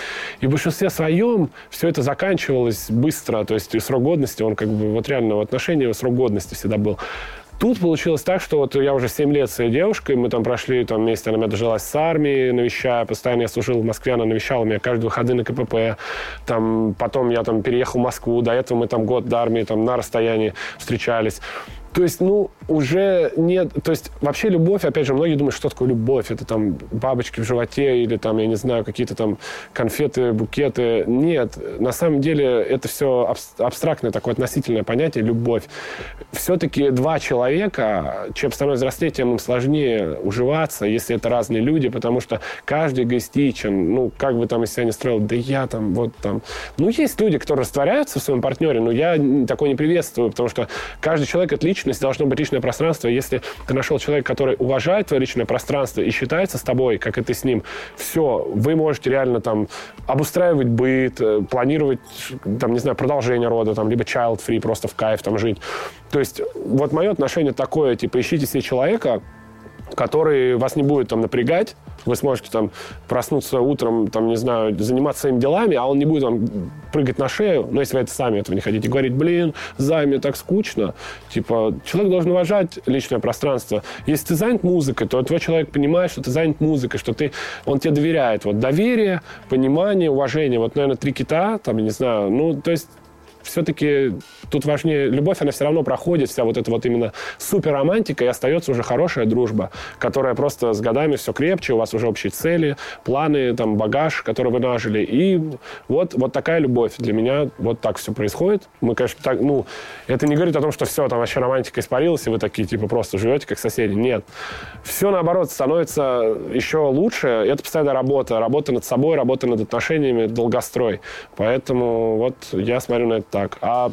И в большинстве своем все это заканчивалось быстро, то есть срок годности, он как бы вот реально в отношении срок годности всегда был. Тут получилось так, что вот я уже 7 лет с этой девушкой, мы там прошли там вместе, она меня дожилась с армией, навещая, постоянно я служил в Москве, она навещала меня каждые выходные на КПП, там, потом я там переехал в Москву, до этого мы там год до армии там на расстоянии встречались. То есть, ну, уже нет... То есть, вообще любовь, опять же, многие думают, что такое любовь. Это там бабочки в животе или там, я не знаю, какие-то там конфеты, букеты. Нет, на самом деле это все абстрактное такое относительное понятие любовь. Все-таки два человека, чем становится взрослее, тем им сложнее уживаться, если это разные люди, потому что каждый эгоистичен. Ну, как бы там из себя не строил, да я там, вот там... Ну, есть люди, которые растворяются в своем партнере, но я такое не приветствую, потому что каждый человек отличный личность, должно быть личное пространство. Если ты нашел человека, который уважает твое личное пространство и считается с тобой, как и ты с ним, все, вы можете реально там обустраивать быт, э, планировать, там, не знаю, продолжение рода, там, либо child-free, просто в кайф там жить. То есть вот мое отношение такое, типа, ищите себе человека, который вас не будет там напрягать. Вы сможете там проснуться утром, там, не знаю, заниматься своими делами, а он не будет вам прыгать на шею, но если вы это сами этого не хотите, говорить, блин, Зай, мне так скучно. Типа, человек должен уважать личное пространство. Если ты занят музыкой, то твой человек понимает, что ты занят музыкой, что ты, он тебе доверяет. Вот доверие, понимание, уважение. Вот, наверное, три кита, там, я не знаю, ну, то есть все-таки тут важнее любовь, она все равно проходит, вся вот эта вот именно супер романтика, и остается уже хорошая дружба, которая просто с годами все крепче, у вас уже общие цели, планы, там, багаж, который вы нажили. И вот, вот такая любовь. Для меня вот так все происходит. Мы, конечно, так, ну, это не говорит о том, что все, там вообще романтика испарилась, и вы такие, типа, просто живете как соседи. Нет. Все, наоборот, становится еще лучше. Это постоянная работа. Работа над собой, работа над отношениями, долгострой. Поэтому вот я смотрю на это так. А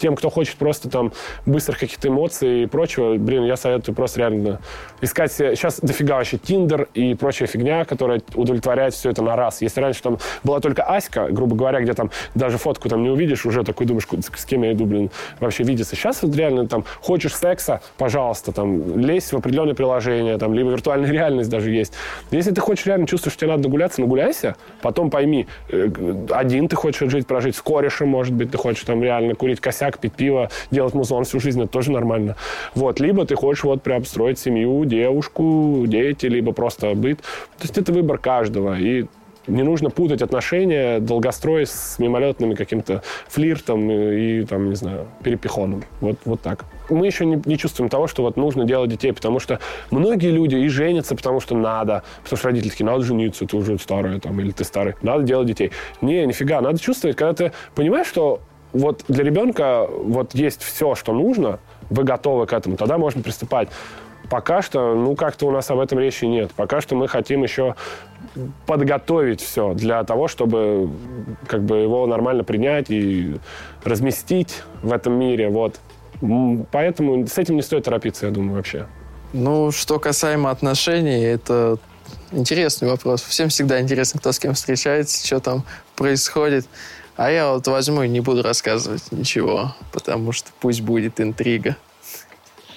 тем, кто хочет просто там быстрых каких-то эмоций и прочего, блин, я советую просто реально искать себе... Сейчас дофига вообще Тиндер и прочая фигня, которая удовлетворяет все это на раз. Если раньше там была только Аська, грубо говоря, где там даже фотку там не увидишь, уже такой думаешь, с кем я иду, блин, вообще видеться. Сейчас вот реально там хочешь секса, пожалуйста, там лезь в определенное приложение, там, либо виртуальная реальность даже есть. Если ты хочешь реально чувствуешь, что тебе надо нагуляться, нагуляйся, потом пойми, э, один ты хочешь жить, прожить с корешем, может быть, ты хочешь там реально курить косяк, так, пить пиво, делать музон всю жизнь, это тоже нормально. Вот. Либо ты хочешь вот прям строить семью, девушку, дети, либо просто быт. То есть это выбор каждого. И не нужно путать отношения долгострой с мимолетными каким-то флиртом и, и, там, не знаю, перепихоном. Вот, вот так. Мы еще не, не чувствуем того, что вот нужно делать детей, потому что многие люди и женятся, потому что надо. Потому что родители такие, надо жениться, ты уже старый, там, или ты старый. Надо делать детей. Не, нифига, надо чувствовать, когда ты понимаешь, что вот для ребенка вот есть все, что нужно, вы готовы к этому, тогда можно приступать. Пока что, ну, как-то у нас об этом речи нет. Пока что мы хотим еще подготовить все для того, чтобы как бы его нормально принять и разместить в этом мире. Вот. Поэтому с этим не стоит торопиться, я думаю, вообще. Ну, что касаемо отношений, это интересный вопрос. Всем всегда интересно, кто с кем встречается, что там происходит. А я вот возьму и не буду рассказывать ничего, потому что пусть будет интрига.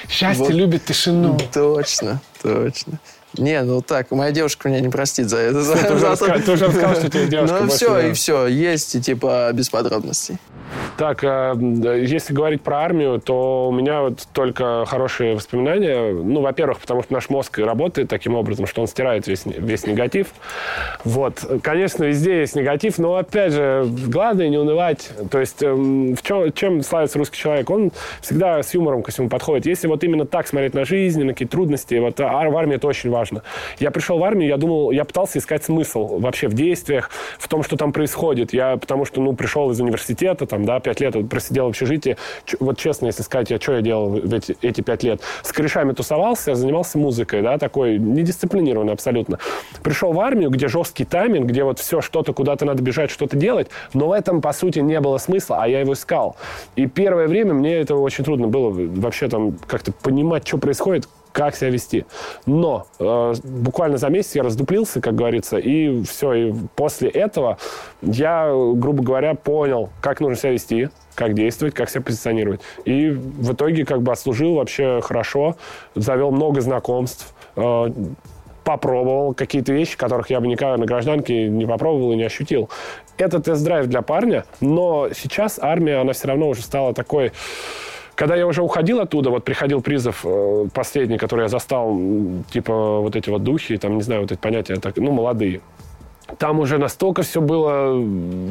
Счастье вот. любит тишину. Точно, точно. Не, ну так, моя девушка меня не простит за это. Ты, уже, раска... ты уже рассказал, что тебе девушка Ну все, и все, есть, и типа, без подробностей. Так, э, если говорить про армию, то у меня вот только хорошие воспоминания. Ну, во-первых, потому что наш мозг работает таким образом, что он стирает весь, весь негатив. Вот. Конечно, везде есть негатив, но, опять же, главное не унывать. То есть, эм, в чем, чем славится русский человек? Он всегда с юмором ко всему подходит. Если вот именно так смотреть на жизнь, на какие трудности, вот а в армии это очень важно. Я пришел в армию, я думал, я пытался искать смысл вообще в действиях, в том, что там происходит. Я, потому что, ну, пришел из университета, там, да, 2-5 лет просидел в общежитии. Вот честно, если сказать, я что я делал эти, эти 5 лет? С корешами тусовался, занимался музыкой, да, такой недисциплинированный абсолютно. Пришел в армию, где жесткий тайминг, где вот все, что-то, куда-то надо бежать, что-то делать, но в этом, по сути, не было смысла, а я его искал. И первое время мне это очень трудно было вообще там как-то понимать, что происходит, как себя вести. Но э, буквально за месяц я раздуплился, как говорится, и все. И после этого я, грубо говоря, понял, как нужно себя вести, как действовать, как себя позиционировать. И в итоге как бы отслужил вообще хорошо, завел много знакомств, э, попробовал какие-то вещи, которых я бы никогда на гражданке не попробовал и не ощутил. Это тест-драйв для парня, но сейчас армия, она все равно уже стала такой когда я уже уходил оттуда, вот приходил призов э, последний, который я застал, типа вот эти вот духи, там, не знаю, вот эти понятия, так, ну, молодые. Там уже настолько все было,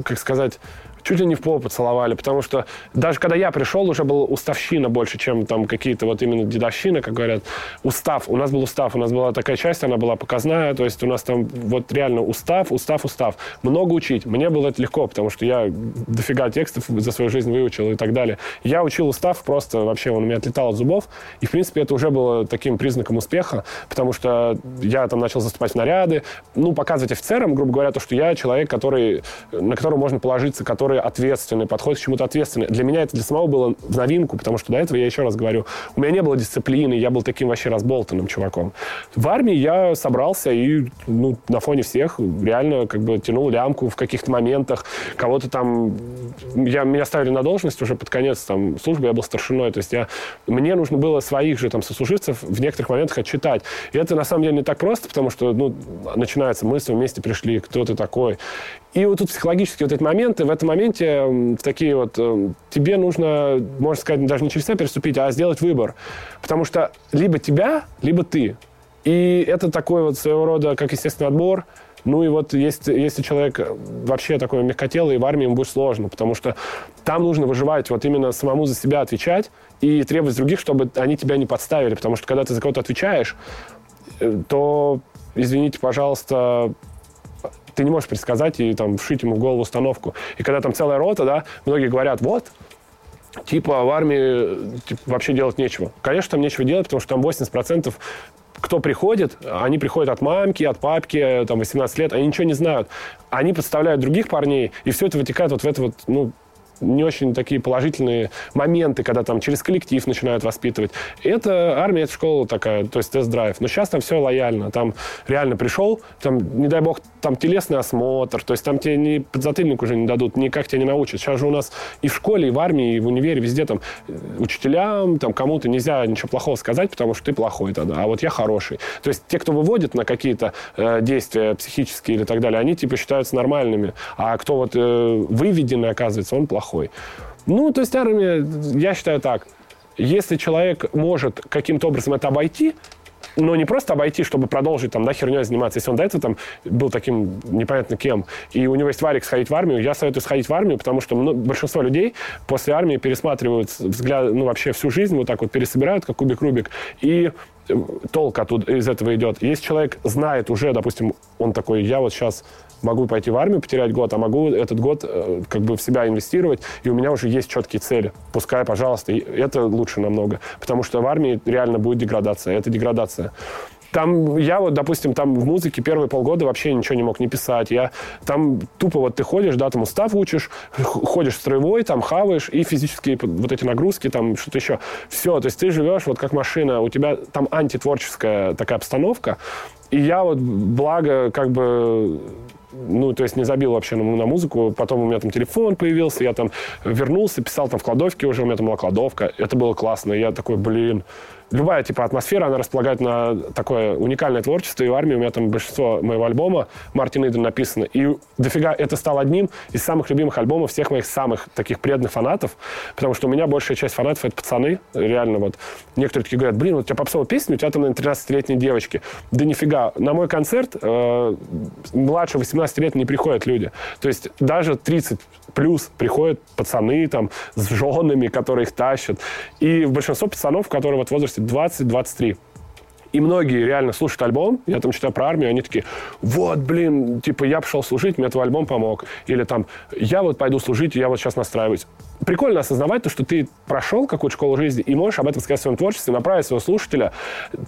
как сказать, чуть ли не в пол поцеловали, потому что даже когда я пришел, уже был уставщина больше, чем там какие-то вот именно дедовщины, как говорят. Устав. У нас был устав, у нас была такая часть, она была показная, то есть у нас там вот реально устав, устав, устав. Много учить. Мне было это легко, потому что я дофига текстов за свою жизнь выучил и так далее. Я учил устав просто, вообще он у меня отлетал от зубов, и, в принципе, это уже было таким признаком успеха, потому что я там начал заступать в наряды, ну, показывать офицерам, грубо говоря, то, что я человек, который, на которого можно положиться, который который ответственный, подходит к чему-то ответственный. Для меня это для самого было в новинку, потому что до этого, я еще раз говорю, у меня не было дисциплины, я был таким вообще разболтанным чуваком. В армии я собрался и ну, на фоне всех реально как бы тянул лямку в каких-то моментах. Кого-то там... Я, меня ставили на должность уже под конец там, службы, я был старшиной. То есть я, мне нужно было своих же там сослуживцев в некоторых моментах отчитать. И это на самом деле не так просто, потому что ну, начинается, мы вместе пришли, кто ты такой. И вот тут психологические вот эти моменты, в этом моменте в такие вот, тебе нужно, можно сказать, даже не через себя переступить, а сделать выбор. Потому что либо тебя, либо ты. И это такой вот своего рода, как естественный отбор. Ну и вот если, если человек вообще такой мягкотелый, в армии ему будет сложно, потому что там нужно выживать, вот именно самому за себя отвечать и требовать других, чтобы они тебя не подставили. Потому что когда ты за кого-то отвечаешь, э, то, извините, пожалуйста, ты не можешь предсказать и там вшить ему в голову установку. И когда там целая рота, да, многие говорят, вот, типа в армии типа, вообще делать нечего. Конечно, там нечего делать, потому что там 80% кто приходит, они приходят от мамки, от папки, там, 18 лет, они ничего не знают. Они подставляют других парней, и все это вытекает вот в это вот, ну, не очень такие положительные моменты, когда там через коллектив начинают воспитывать. Это армия, это школа такая, то есть тест-драйв. Но сейчас там все лояльно. Там реально пришел, там, не дай бог, там телесный осмотр, то есть там тебе ни подзатыльник уже не дадут, никак тебя не научат. Сейчас же у нас и в школе, и в армии, и в универе, везде там э, учителям, там кому-то нельзя ничего плохого сказать, потому что ты плохой тогда, а вот я хороший. То есть те, кто выводит на какие-то э, действия психические или так далее, они типа считаются нормальными. А кто вот э, выведенный оказывается, он плохой плохой. Ну, то есть армия, я считаю так, если человек может каким-то образом это обойти, но не просто обойти, чтобы продолжить там, да, херней заниматься. Если он до этого там был таким непонятно кем, и у него есть варик сходить в армию, я советую сходить в армию, потому что ну, большинство людей после армии пересматривают взгляд, ну, вообще всю жизнь, вот так вот пересобирают, как кубик-рубик, и э, толк оттуда, из этого идет. Если человек знает уже, допустим, он такой, я вот сейчас могу пойти в армию, потерять год, а могу этот год э, как бы в себя инвестировать, и у меня уже есть четкие цели. Пускай, пожалуйста, это лучше намного, потому что в армии реально будет деградация, это деградация. Там я вот, допустим, там в музыке первые полгода вообще ничего не мог не писать. Я там тупо вот ты ходишь, да, там устав учишь, ходишь строевой, там хаваешь, и физические вот эти нагрузки, там что-то еще. Все, то есть ты живешь вот как машина, у тебя там антитворческая такая обстановка. И я вот, благо, как бы ну, то есть не забил вообще на, на музыку. Потом у меня там телефон появился, я там вернулся, писал там в кладовке уже, у меня там была кладовка. Это было классно. Я такой, блин, любая типа атмосфера, она располагает на такое уникальное творчество. И в армии у меня там большинство моего альбома Мартин Иден написано. И дофига это стал одним из самых любимых альбомов всех моих самых таких преданных фанатов. Потому что у меня большая часть фанатов это пацаны. Реально вот. Некоторые такие говорят, блин, вот у тебя попсовая песня, у тебя там на 13-летней девочки. Да нифига. На мой концерт э, младше 18 лет не приходят люди. То есть даже 30 плюс приходят пацаны там с женами, которые их тащат. И большинство пацанов, которые вот в возрасте 20-23. И многие реально слушают альбом, я там читаю про армию, они такие, вот, блин, типа, я пошел служить, мне твой альбом помог. Или там, я вот пойду служить, я вот сейчас настраиваюсь. Прикольно осознавать то, что ты прошел какую-то школу жизни и можешь об этом сказать в своем творчестве, направить своего слушателя.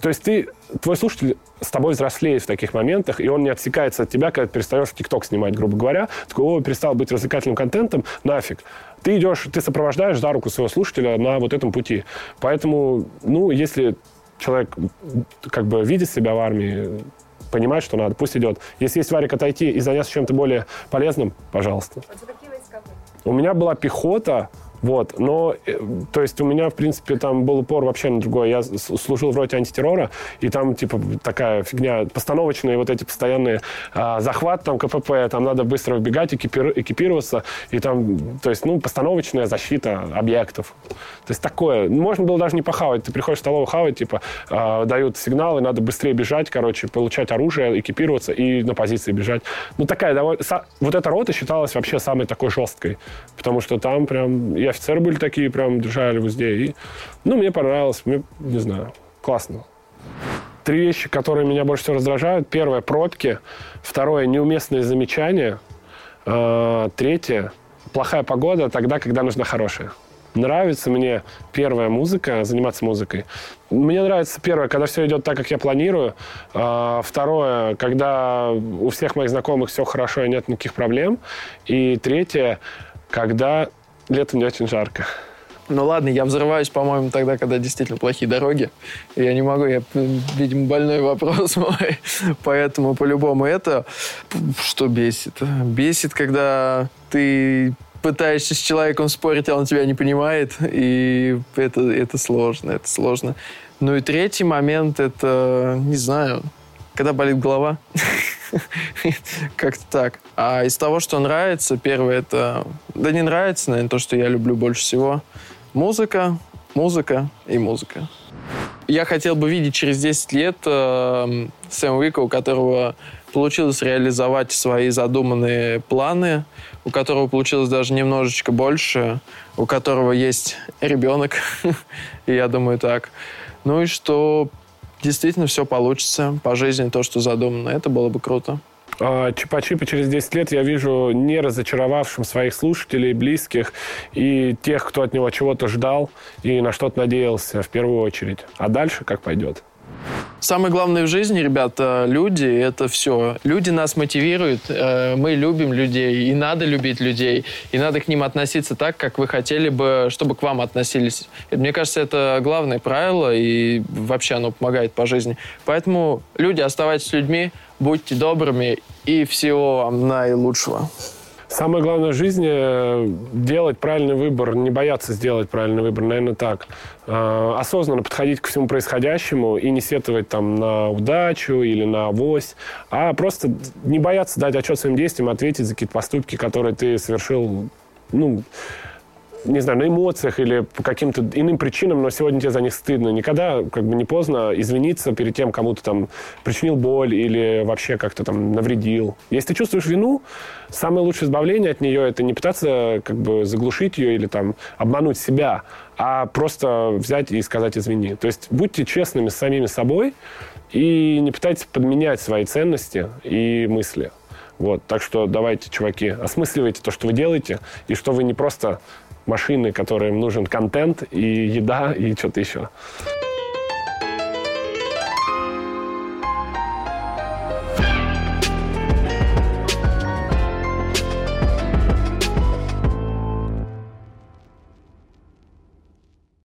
То есть ты, твой слушатель с тобой взрослеет в таких моментах, и он не отсекается от тебя, когда ты перестаешь ТикТок снимать, грубо говоря. Такой, о, перестал быть развлекательным контентом, нафиг ты идешь, ты сопровождаешь за руку своего слушателя на вот этом пути. Поэтому, ну, если человек как бы видит себя в армии, понимает, что надо, пусть идет. Если есть варик отойти и заняться чем-то более полезным, пожалуйста. У меня была пехота, вот, но, э, то есть у меня, в принципе, там был упор вообще на другое. Я служил в роте антитеррора, и там, типа, такая фигня, постановочные вот эти постоянные а, захват, там, КПП, там надо быстро вбегать, экипир, экипироваться, и там, то есть, ну, постановочная защита объектов. То есть такое. Можно было даже не похавать. Ты приходишь в столовую хавать, типа, а, дают сигналы, надо быстрее бежать, короче, получать оружие, экипироваться и на позиции бежать. Ну, такая довольно... Вот эта рота считалась вообще самой такой жесткой, потому что там прям... Я офицеры были такие, прям держали в узде. И, ну, мне понравилось, мне, не знаю, классно. Три вещи, которые меня больше всего раздражают. Первое – пробки. Второе – неуместные замечания. А, третье – плохая погода тогда, когда нужна хорошая. Нравится мне первая музыка, заниматься музыкой. Мне нравится первое, когда все идет так, как я планирую. А, второе, когда у всех моих знакомых все хорошо и нет никаких проблем. И третье, когда летом не очень жарко. Ну ладно, я взрываюсь, по-моему, тогда, когда действительно плохие дороги. Я не могу, я, видимо, больной вопрос мой. Поэтому по-любому это, что бесит? Бесит, когда ты пытаешься с человеком спорить, а он тебя не понимает, и это, это сложно, это сложно. Ну и третий момент, это, не знаю, когда болит голова. Как-то так. А из того, что нравится, первое это... Да не нравится, наверное, то, что я люблю больше всего. Музыка, музыка и музыка. Я хотел бы видеть через 10 лет э, Сэм Уика, у которого получилось реализовать свои задуманные планы, у которого получилось даже немножечко больше, у которого есть ребенок, я думаю так. Ну и что действительно все получится по жизни, то, что задумано. Это было бы круто. А, Чипа-чипа через 10 лет я вижу не разочаровавшим своих слушателей, близких и тех, кто от него чего-то ждал и на что-то надеялся в первую очередь. А дальше как пойдет. Самое главное в жизни, ребята, люди — это все. Люди нас мотивируют, э, мы любим людей, и надо любить людей, и надо к ним относиться так, как вы хотели бы, чтобы к вам относились. Мне кажется, это главное правило, и вообще оно помогает по жизни. Поэтому, люди, оставайтесь людьми, будьте добрыми, и всего вам наилучшего. Самое главное в жизни э, делать правильный выбор, не бояться сделать правильный выбор, наверное, так. Э, осознанно подходить к всему происходящему и не сетовать там на удачу или на авось, а просто не бояться дать отчет своим действиям, ответить за какие-то поступки, которые ты совершил, ну, не знаю, на эмоциях или по каким-то иным причинам, но сегодня тебе за них стыдно. Никогда как бы не поздно извиниться перед тем, кому ты там причинил боль или вообще как-то там навредил. Если ты чувствуешь вину, самое лучшее избавление от нее это не пытаться как бы заглушить ее или там обмануть себя, а просто взять и сказать извини. То есть будьте честными с самими собой и не пытайтесь подменять свои ценности и мысли. Вот, так что давайте, чуваки, осмысливайте то, что вы делаете, и что вы не просто машины, которым нужен контент и еда и что-то еще.